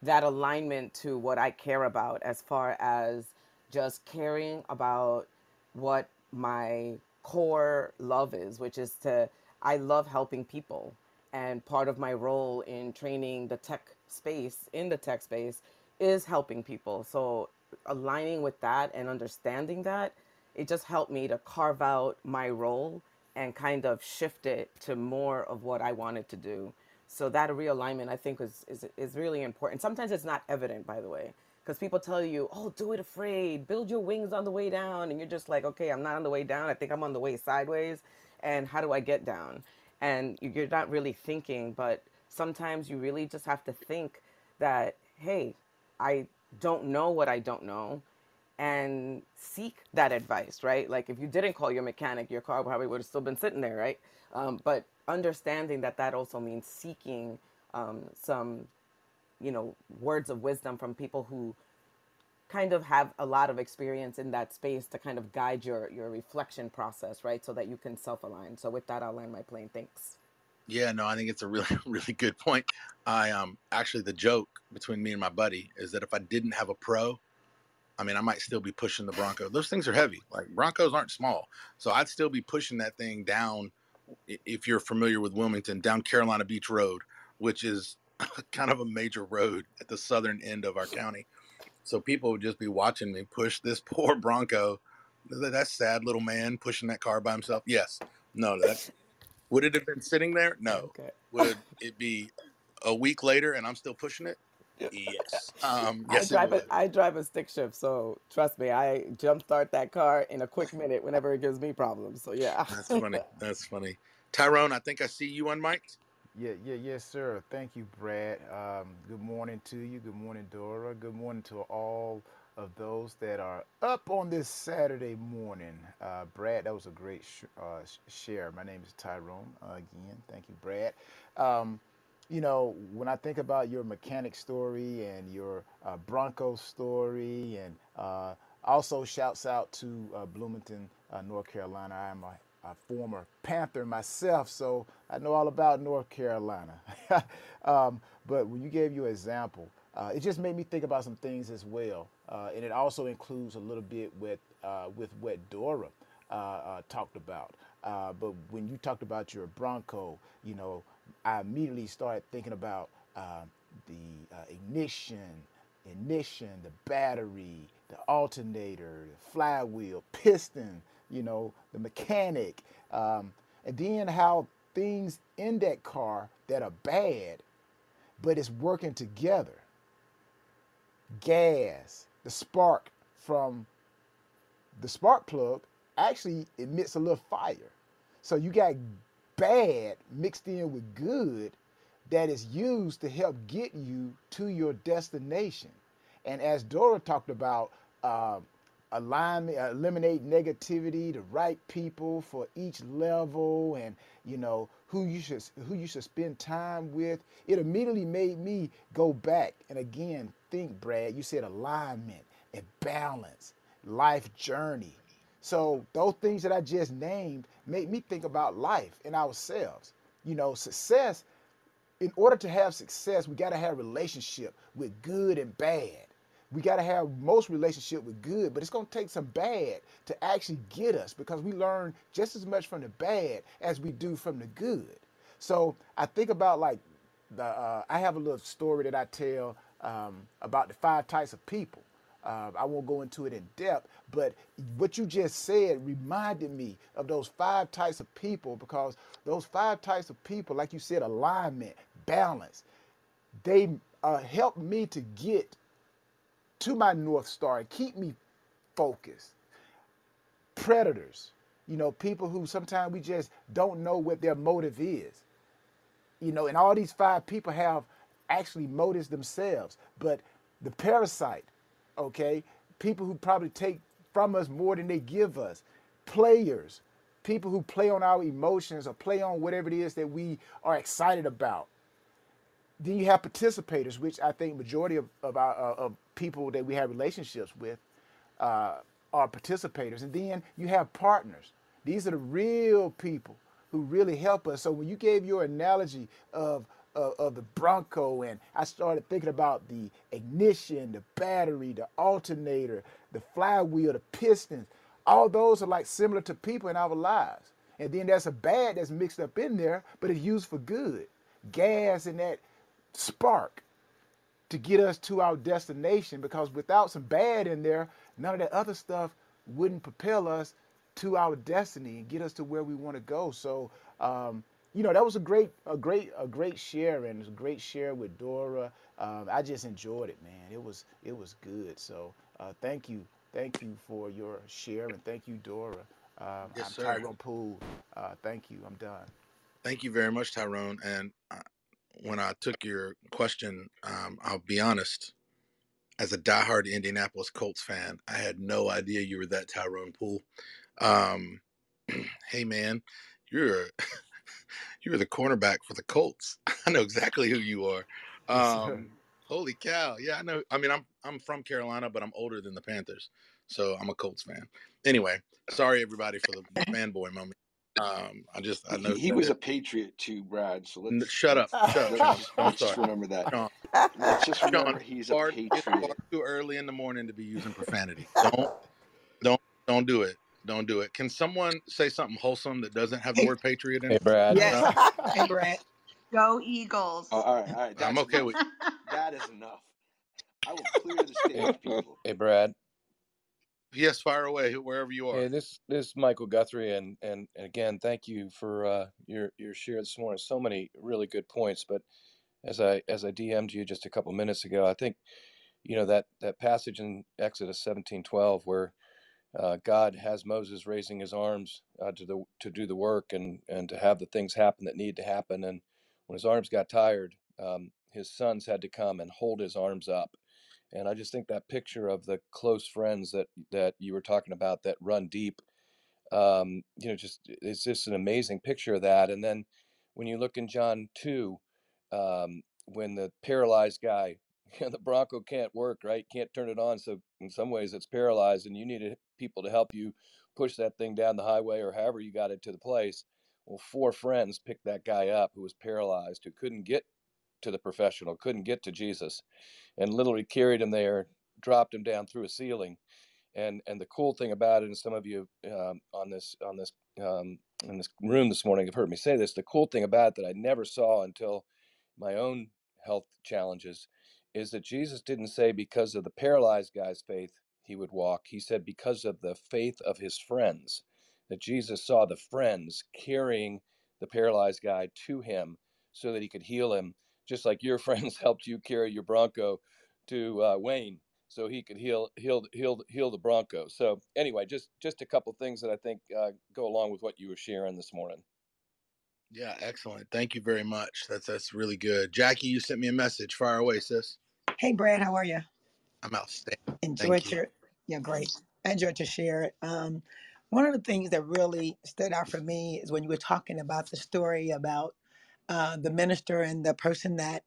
S4: that alignment to what I care about as far as just caring about what my core love is, which is to, I love helping people. And part of my role in training the tech space, in the tech space, is helping people. So aligning with that and understanding that, it just helped me to carve out my role and kind of shift it to more of what I wanted to do. So that realignment, I think, is, is, is really important. Sometimes it's not evident, by the way because people tell you, oh, do it afraid, build your wings on the way down. And you're just like, okay, I'm not on the way down. I think I'm on the way sideways. And how do I get down? And you're not really thinking, but sometimes you really just have to think that, hey, I don't know what I don't know and seek that advice, right? Like if you didn't call your mechanic, your car probably would have still been sitting there, right? Um, but understanding that that also means seeking um, some you know words of wisdom from people who kind of have a lot of experience in that space to kind of guide your your reflection process right? So that you can self-align. So with that i'll land my plane. Thanks.
S2: Yeah no i think it's a really really good point. I um actually the joke between me and my buddy is that if i didn't have a pro i mean i might still be pushing the bronco those things are heavy like broncos aren't small so i'd still be pushing that thing down if you're familiar with wilmington down carolina beach road which is kind of a major road at the southern end of our county. So people would just be watching me push this poor Bronco. That sad little man pushing that car by himself. Yes. No, that would it have been sitting there? No. Okay. Would it be a week later and I'm still pushing it? Yes. Um, yes,
S4: I drive a I drive a stick shift, so trust me, I jumpstart that car in a quick minute whenever it gives me problems. So yeah.
S2: That's funny. That's funny. Tyrone, I think I see you on mic.
S5: Yeah, yeah, yes, sir. Thank you, Brad. Um, good morning to you. Good morning, Dora. Good morning to all of those that are up on this Saturday morning. Uh, Brad, that was a great sh- uh, share. My name is Tyrone. Uh, again, thank you, Brad. Um, you know, when I think about your mechanic story and your uh, Bronco story, and uh, also shouts out to uh, Bloomington, North Carolina. I am a a former Panther myself, so I know all about North Carolina. um, but when you gave your example, uh, it just made me think about some things as well, uh, and it also includes a little bit with uh, with what Dora uh, uh, talked about. Uh, but when you talked about your Bronco, you know, I immediately started thinking about the ignition, ignition, the battery, the alternator, the flywheel, piston, you know, the mechanic, um, and then how things in that car that are bad, but it's working together. Gas, the spark from the spark plug actually emits a little fire. So you got bad mixed in with good that is used to help get you to your destination. And as Dora talked about, uh, alignment, eliminate negativity, the right people for each level, and you know who you should who you should spend time with. It immediately made me go back and again think, Brad. You said alignment and balance, life journey. So those things that I just named made me think about life and ourselves. You know, success. In order to have success, we got to have relationship with good and bad we got to have most relationship with good, but it's going to take some bad to actually get us because we learn just as much from the bad as we do from the good. So I think about like the uh, I have a little story that I tell um, about the five types of people. Uh, I won't go into it in depth, but what you just said reminded me of those five types of people because those five types of people, like you said, alignment, balance, they uh, help me to get to my North Star and keep me focused. Predators, you know, people who sometimes we just don't know what their motive is. You know, and all these five people have actually motives themselves. But the parasite, okay, people who probably take from us more than they give us, players, people who play on our emotions or play on whatever it is that we are excited about. Then you have participators, which I think majority of, of our uh, of people that we have relationships with uh, are participators. And then you have partners. These are the real people who really help us. So when you gave your analogy of of, of the Bronco, and I started thinking about the ignition, the battery, the alternator, the flywheel, the pistons. All those are like similar to people in our lives. And then there's a bad that's mixed up in there, but it's used for good. Gas and that spark to get us to our destination because without some bad in there, none of that other stuff wouldn't propel us to our destiny and get us to where we want to go. So, um, you know, that was a great, a great, a great share, and it was a great share with Dora. Um, I just enjoyed it, man. It was, it was good. So, uh, thank you, thank you for your share, and thank you, Dora. Um,
S2: Yes,
S5: I'm
S2: sir.
S5: Tyrone Poole. Uh, thank you. I'm done.
S2: Thank you very much, Tyrone. And uh, when I took your question, um, I'll be honest. As a diehard Indianapolis Colts fan, I had no idea you were that Tyrone Poole. Um, hey, man, you're you're the cornerback for the Colts. I know exactly who you are. Um, holy cow! Yeah, I know. I mean, I'm I'm from Carolina, but I'm older than the Panthers, so I'm a Colts fan. Anyway, sorry everybody for the, fanboy moment. Um, I just I know
S6: He, was a patriot too, Brad. So let's
S2: shut up, shut up,
S6: let's just,
S2: I'm
S6: let's just
S2: sorry,
S6: remember that.
S2: Sean.
S6: Let's just remember
S2: Sean,
S6: he's a
S2: far, it's far
S6: patriot.
S2: too early in the morning to be using profanity. Don't don't don't do it. Don't do it. Can someone say something wholesome that doesn't have the word patriot in it? Hey.
S7: Brad.
S8: yes. Hey, Brett.
S9: Go Eagles.
S6: Oh, all right, all right.
S2: I'm okay
S6: enough.
S2: with.
S6: That is enough. I will clear the stage, people.
S7: hey, Brad.
S2: Yes, fire away wherever you are.
S7: Hey, this this is Michael Guthrie, and and and again, thank you for uh, your your share this morning. So many really good points. But as I as I DM'd you just a couple minutes ago, I think you know that that passage in Exodus seventeen twelve where uh, God has Moses raising his arms uh, to the to do the work and and to have the things happen that need to happen. And when his arms got tired, um, his sons had to come and hold his arms up. And I just think that picture of the close friends that that you were talking about that run deep, um, you know, just it's just an amazing picture of that. And then when you look in John two, um, when the paralyzed guy, the Bronco can't work, right? Can't turn it on, so in some ways it's paralyzed, and you needed people to help you push that thing down the highway or however you got it to the place. Well, four friends picked that guy up who was paralyzed, who couldn't get to the professional, couldn't get to Jesus, and literally carried him there, dropped him down through a ceiling. And and the cool thing about it, and some of you um, on this on this um, in this room this morning have heard me say this. The cool thing about it that I never saw until my own health challenges is that Jesus didn't say because of the paralyzed guy's faith he would walk. He said because of the faith of his friends. That Jesus saw the friends carrying the paralyzed guy to him so that he could heal him, just like your friends helped you carry your Bronco to uh, Wayne so he could heal heal heal heal the Bronco. So anyway, just just a couple things that I think uh, go along with what you were sharing this morning.
S2: Yeah, excellent. Thank you very much. That's that's really good. Jackie, you sent me a message. Fire away, sis.
S8: Hey, Brad, how are you?
S2: I'm outstanding.
S8: Enjoyed
S2: you.
S8: your, you. yeah, great. I enjoyed your share. Um, one of the things that really stood out for me is when you were talking about the story about uh, the minister and the person that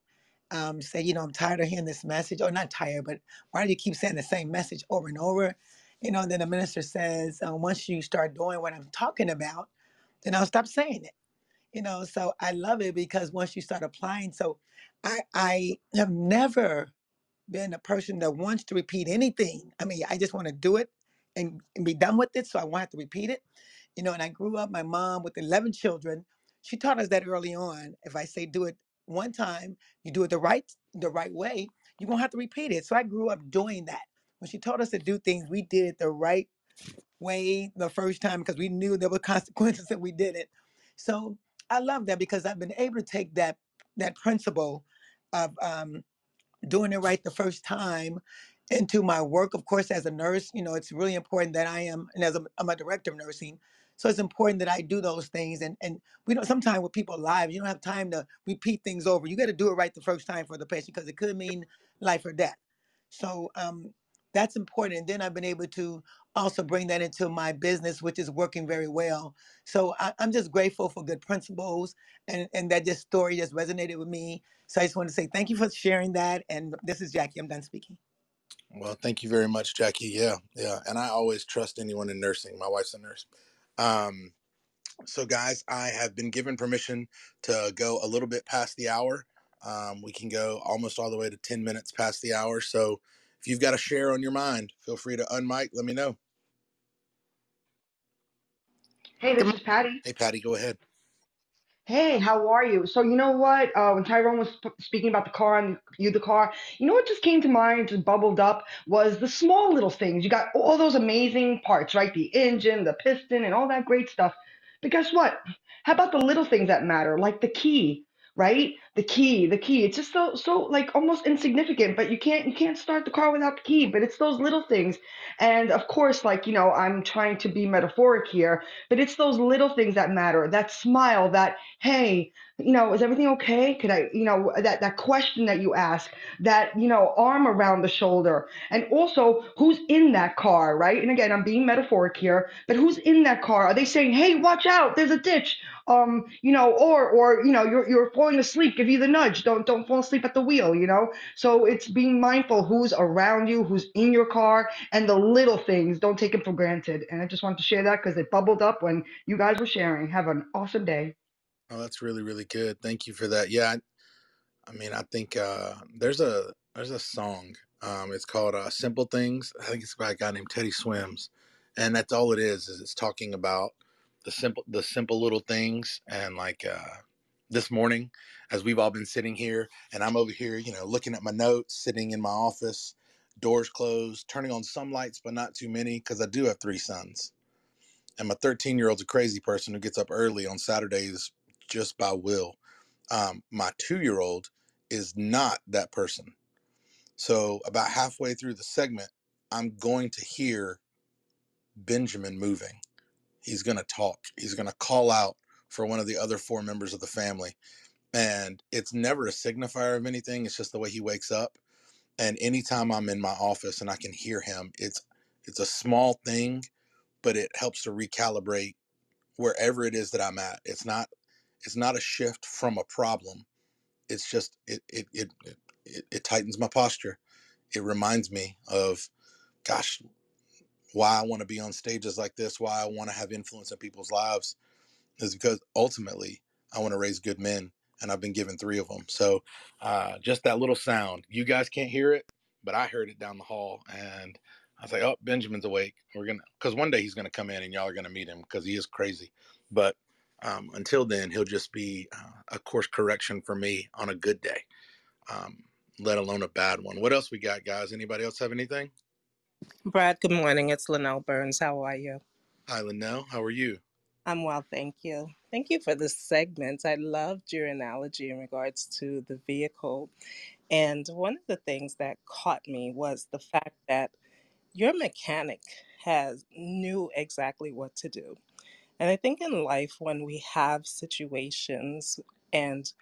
S8: um, said, you know, I'm tired of hearing this message, or not tired, but why do you keep saying the same message over and over? You know, and then the minister says, uh, once you start doing what I'm talking about, then I'll stop saying it. You know, so I love it because once you start applying, so I I have never been a person that wants to repeat anything. I mean, I just want to do it and, and be done with it, so I won't have to repeat it. You know, and I grew up, my mom with 11 children, she taught us that early on. If I say do it one time, you do it the right the right way, you're gonna have to repeat it. So I grew up doing that. When she taught us to do things, we did it the right way the first time because we knew there were consequences if we did it. So I love that because I've been able to take that that principle of um, doing it right the first time into my work. Of course, as a nurse, you know, it's really important that I am, and as a, I'm a director of nursing, so it's important that I do those things. And and we don't sometimes with people live, you don't have time to repeat things over. You got to do it right the first time for the patient because it could mean life or death. So um, that's important. And then I've been able to also bring that into my business, which is working very well. So I, I'm just grateful for good principles, and and that just story just resonated with me. So I just want to say thank you for sharing that. And this is Jackie. I'm done speaking.
S2: Well, thank you very much, Jackie. Yeah, yeah. And I always trust anyone in nursing. My wife's a nurse. Um, so, guys, I have been given permission to go a little bit past the hour. Um, we can go almost all the way to 10 minutes past the hour. So, if you've got a share on your mind, feel free to unmic. Let me know.
S9: Hey, this is Patty.
S2: Hey, Patty, go ahead.
S9: Hey, how are you? So you know what? Uh, when Tyrone was sp- speaking about the car and you the car, you know what just came to mind, just bubbled up, was the small little things. You got all those amazing parts, right? The engine, the piston, and all that great stuff. But guess what? How about the little things that matter, like the key, right? The key, the key. It's just so so like almost insignificant, but you can't you can't start the car without the key. But it's those little things. And of course, like, you know, I'm trying to be metaphoric here, but it's those little things that matter. That smile, that hey, you know, is everything okay? Could I, you know, that that question that you ask, that, you know, arm around the shoulder. And also, who's in that car, right? And again, I'm being metaphoric here, but who's in that car? Are they saying, "Hey, watch out, there's a ditch." Um, you know, or or you know, you're you're falling asleep, give you the nudge. Don't don't fall asleep at the wheel, you know? So it's being mindful who's around you, who's in your car, and the little things. Don't take it for granted. And I just wanted to share that because it bubbled up when you guys were sharing. Have an awesome day.
S2: Oh, that's really, really good. Thank you for that. Yeah, I, I mean, I think uh, there's a there's a song. Um, it's called uh, "Simple Things." I think it's by a guy named Teddy Swims, and that's all it is. Is it's talking about the simple the simple little things and like uh, this morning as we've all been sitting here and i'm over here you know looking at my notes sitting in my office doors closed turning on some lights but not too many because i do have three sons. And my 13 year old's a crazy person who gets up early on saturdays just by will. Um, my two year old is not that person. So about halfway through the segment i'm going to hear benjamin moving. He's going to talk. He's going to call out for one of the other four members of the family and it's never a signifier of anything it's just the way he wakes up and anytime i'm in my office and i can hear him it's it's a small thing but it helps to recalibrate wherever it is that i'm at it's not it's not a shift from a problem it's just it it it it, it, tightens my posture it reminds me of gosh why i want to be on stages like this why i want to have influence in people's lives is because ultimately I want to raise good men, and I've been given three of them. So uh, just that little sound, you guys can't hear it, but I heard it down the hall, and I was like, "Oh, Benjamin's awake. We're gonna," because one day he's gonna come in, and y'all are gonna meet him because he is crazy. But um, until then, he'll just be uh, a course correction for me on a good day, um, let alone a bad one. What else we got, guys? Anybody else have anything?
S10: Brad, good morning. It's Linnell Burns. How are you?
S2: Hi, Linnell. How are you?
S10: I'm well, thank you. Thank you for this segment. I loved your analogy in regards to the vehicle. And one of the things that caught me was the fact that your mechanic has knew exactly what to do. And I think in life when we have situations and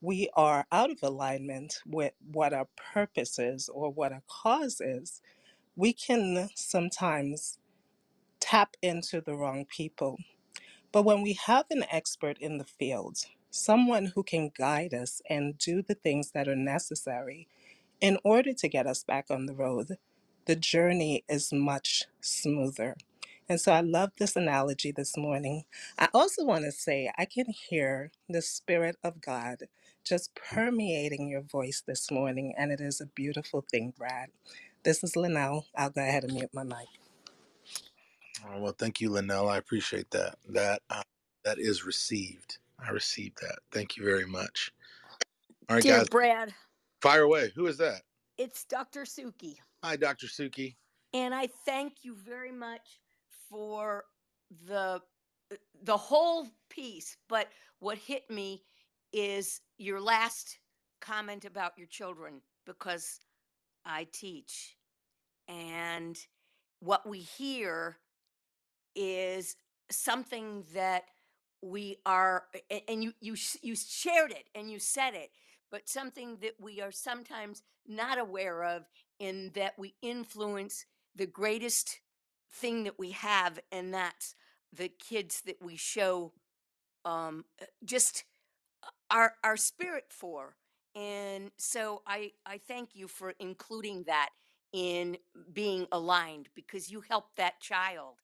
S10: we are out of alignment with what our purpose is or what our cause is, we can sometimes tap into the wrong people but when we have an expert in the field, someone who can guide us and do the things that are necessary in order to get us back on the road, the journey is much smoother. And so I love this analogy this morning. I also want to say I can hear the Spirit of God just permeating your voice this morning, and it is a beautiful thing, Brad. This is Linnell. I'll go ahead and mute my mic.
S2: Oh, well, thank you, Linnell. I appreciate that. That uh, that is received. I received that. Thank you very much. All right,
S11: Dear
S2: guys,
S11: Brad,
S2: fire away. Who is that?
S11: it's Dr. Suki,
S2: Hi, Dr. Suki.
S11: and I thank you very much for the the whole piece. But what hit me is your last comment about your children because I teach, and what we hear is something that we are and you you you shared it and you said it but something that we are sometimes not aware of in that we influence the greatest thing that we have and that's the kids that we show um uh, just our our spirit for. And so i i thank you for including that in being aligned because you helped that child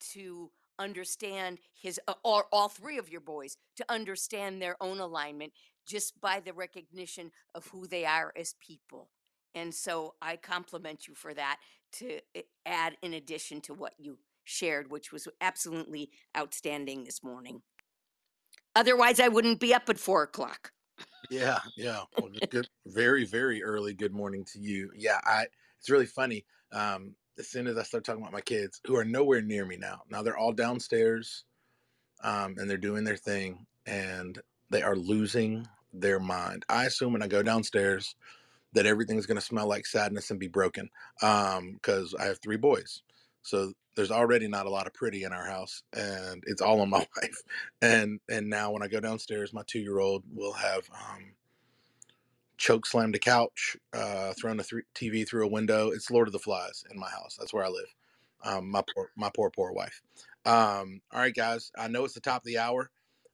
S11: to understand his uh, or all three of your boys to understand their own alignment just by the recognition of who they are as people and so i compliment you for that to uh, add in addition to what you shared which was absolutely outstanding this morning Otherwise, I wouldn't be up at four o'clock.
S2: Yeah, yeah. Well, good- very, very early. Good morning to you. Yeah, I. It's really funny. Um, as soon as I start talking about my kids, who are nowhere near me now, now they're all downstairs, um, and they're doing their thing, and they are losing their mind. I assume when I go downstairs, that everything's going to smell like sadness and be broken because I have three boys. So there's already not a lot of pretty in our house, and it's all on my wife. And and now when I go downstairs, my two year old will have um, choke slammed a couch, uh, thrown the th- TV through a window. It's Lord of the Flies in my house. That's where I live. Um, my poor, my poor, poor wife. Um, all right, guys. I know it's the top of the hour,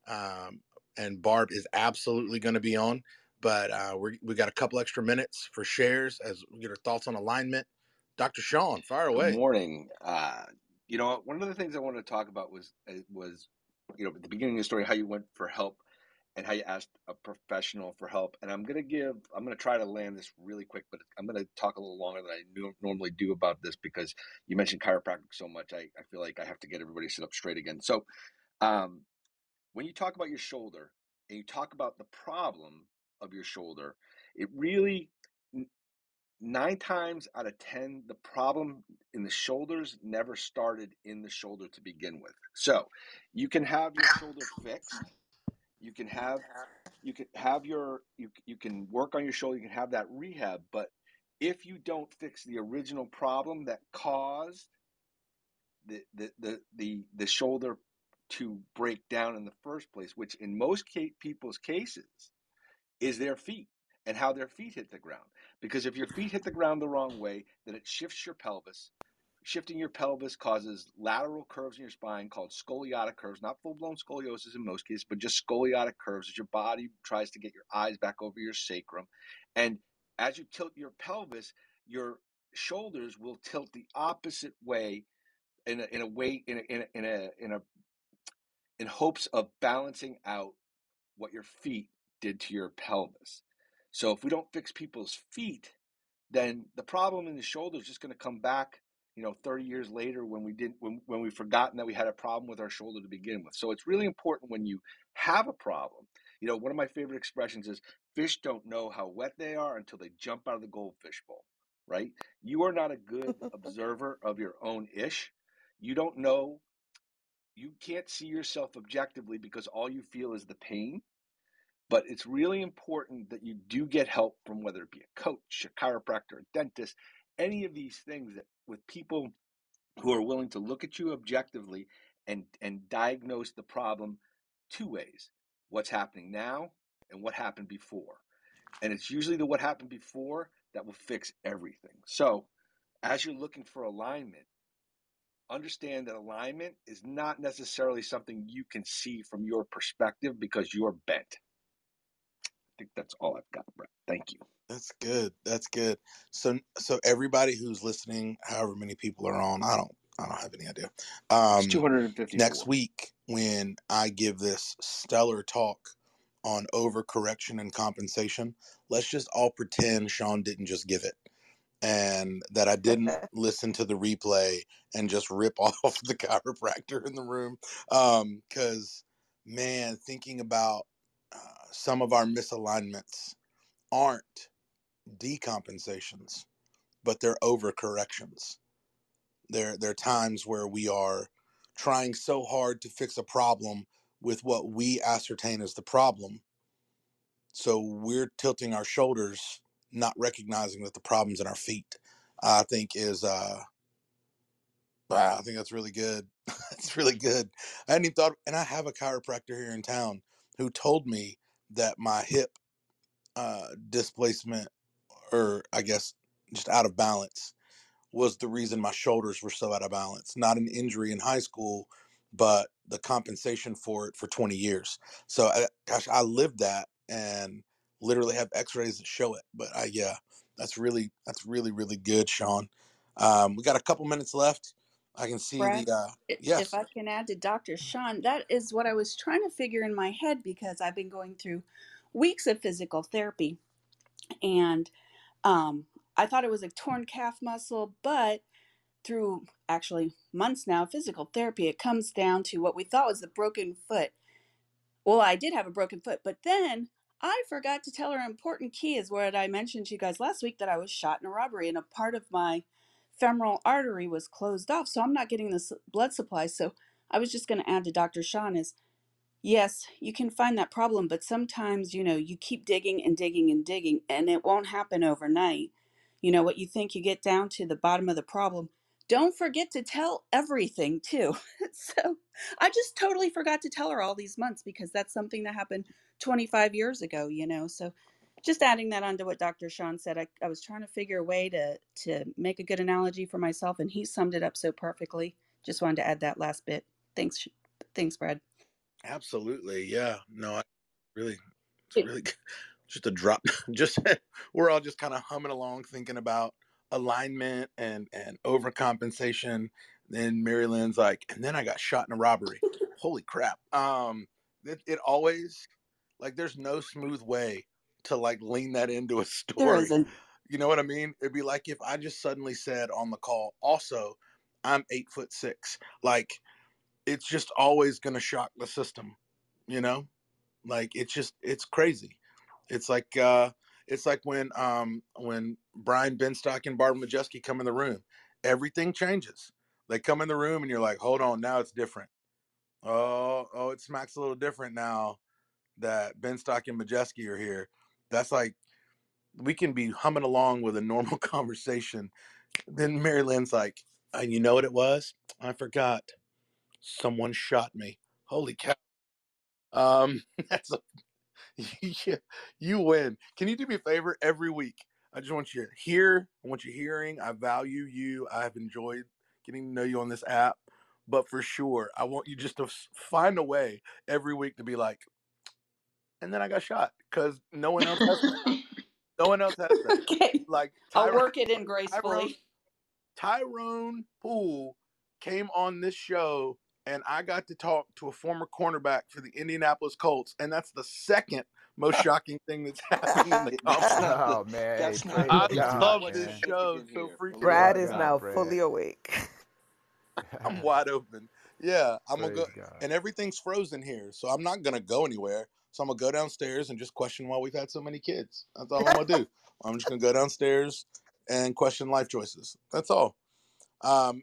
S2: um, and Barb is absolutely going to be on, but uh, we we got a couple extra minutes for shares as we get our thoughts on alignment. Dr. Sean, fire
S6: Good
S2: away.
S6: morning. Uh, you know, one of the things I wanted to talk about was uh, was you know at the beginning of the story how you went for help and how you asked a professional for help. And I'm gonna give I'm gonna try to land this really quick, but I'm gonna talk a little longer than I normally do about this because you mentioned chiropractic so much. I, I feel like I have to get everybody sit up straight again. So um, when you talk about your shoulder and you talk about the problem of your shoulder, it really nine times out of ten the problem in the shoulders never started in the shoulder to begin with so you can have your shoulder fixed you can have you can have your you, you can work on your shoulder you can have that rehab but if you don't fix the original problem that caused the the the the, the shoulder to break down in the first place which in most people's cases is their feet and how their feet hit the ground. Because if your feet hit the ground the wrong way, then it shifts your pelvis. Shifting your pelvis causes lateral curves in your spine called scoliotic curves, not full blown scoliosis in most cases, but just scoliotic curves as your body tries to get your eyes back over your sacrum. And as you tilt your pelvis, your shoulders will tilt the opposite way in a, in a way in a, in a, in a, in a in hopes of balancing out what your feet did to your pelvis. So if we don't fix people's feet, then the problem in the shoulder is just going to come back, you know, 30 years later when we didn't when, when we've forgotten that we had a problem with our shoulder to begin with. So it's really important when you have a problem. You know, one of my favorite expressions is fish don't know how wet they are until they jump out of the goldfish bowl, right? You are not a good observer of your own ish. You don't know you can't see yourself objectively because all you feel is the pain. But it's really important that you do get help from whether it be a coach, a chiropractor, a dentist, any of these things that with people who are willing to look at you objectively and and diagnose the problem two ways what's happening now and what happened before. And it's usually the what happened before that will fix everything. So as you're looking for alignment understand that alignment is not necessarily something you can see from your perspective because you're bent. I think that's all i've got brett. Thank you
S2: That's good. That's good. So so everybody who's listening, however many people are on, I don't I don't have any idea. Um
S6: 254
S2: next week when I give this stellar talk on overcorrection and compensation, let's just all pretend Sean didn't just give it and that I didn't listen to the replay and just rip off the chiropractor in the room. Um, cause man, thinking about uh, some of our misalignments aren't decompensations, but they're overcorrections. There, there are times where we are trying so hard to fix a problem with what we ascertain as the problem. So we're tilting our shoulders, not recognizing that the problem's in our feet. I think is uh wow, I think that's really good. that's really good. I hadn't even thought and I have a chiropractor here in town who told me that my hip uh displacement or I guess just out of balance was the reason my shoulders were so out of balance. Not an injury in high school, but the compensation for it for 20 years. So, I, gosh, I lived that and literally have X-rays that show it. But I, yeah, that's really that's really really good, Sean. Um, we got a couple minutes left. I can see
S12: Brad,
S2: the uh,
S12: i- if. I can add to Dr. Sean, that is what I was trying to figure in my head because I've been going through weeks of physical therapy and um, I thought it was a torn calf muscle, but through actually months now physical therapy, it comes down to what we thought was the broken foot. Well, I did have a broken foot, but then I forgot to tell her an important key is what I mentioned to you guys last week that I was shot in a robbery and a part of my femoral artery was closed off, so I'm not getting this blood supply. So I was just going to add to Dr. Sean is yes, you can find that problem, but sometimes, you know, you keep digging and digging and digging, and it won't happen overnight. You know, what you think you get down to the bottom of the problem. Don't forget to tell everything, too. so I just totally forgot to tell her all these months because that's something that happened 25 years ago, you know. So just adding that on to what Dr. Sean said, I, I was trying to figure a way to, to make a good analogy for myself, and he summed it up so perfectly. Just wanted to add that last bit. Thanks, thanks, Brad.
S2: Absolutely. Yeah. No, I really, it's really good. just a drop. Just we're all just kind of humming along, thinking about alignment and and overcompensation. Then Mary Lynn's like, and then I got shot in a robbery. Holy crap. Um, it, it always like there's no smooth way to like lean that into a story. You know what I mean? It'd be like if I just suddenly said on the call, also, I'm eight foot six. Like it's just always gonna shock the system, you know? Like it's just it's crazy. It's like uh it's like when um when Brian Benstock and Barbara Majeski come in the room, everything changes. They come in the room and you're like, hold on, now it's different. Oh, oh, it smacks a little different now that Benstock and Majeski are here. That's like we can be humming along with a normal conversation. Then Mary Lynn's like, and you know what it was? I forgot. Someone shot me. Holy cow. Um, that's a yeah, you win. Can you do me a favor every week? I just want you to hear. I want you hearing. I value you. I have enjoyed getting to know you on this app. But for sure, I want you just to find a way every week to be like, and then I got shot because no one else has that. No one else has that.
S12: okay.
S2: Like
S12: I'll work it in
S2: Tyrone,
S12: gracefully.
S2: Tyrone Poole came on this show, and I got to talk to a former cornerback for the Indianapolis Colts, and that's the second most shocking thing that's happened in the
S6: That's not
S5: Oh man,
S6: That's not.
S2: I
S5: God,
S2: love
S6: what
S2: this show so freaking
S4: Brad
S2: much.
S4: is
S5: God,
S4: now
S5: Brad.
S4: fully awake.
S2: I'm wide open. Yeah, I'm gonna go,
S5: God.
S2: and everything's frozen here, so I'm not gonna go anywhere. So I'm gonna go downstairs and just question why we've had so many kids. That's all I'm gonna do. I'm just gonna go downstairs and question life choices. That's all. Um,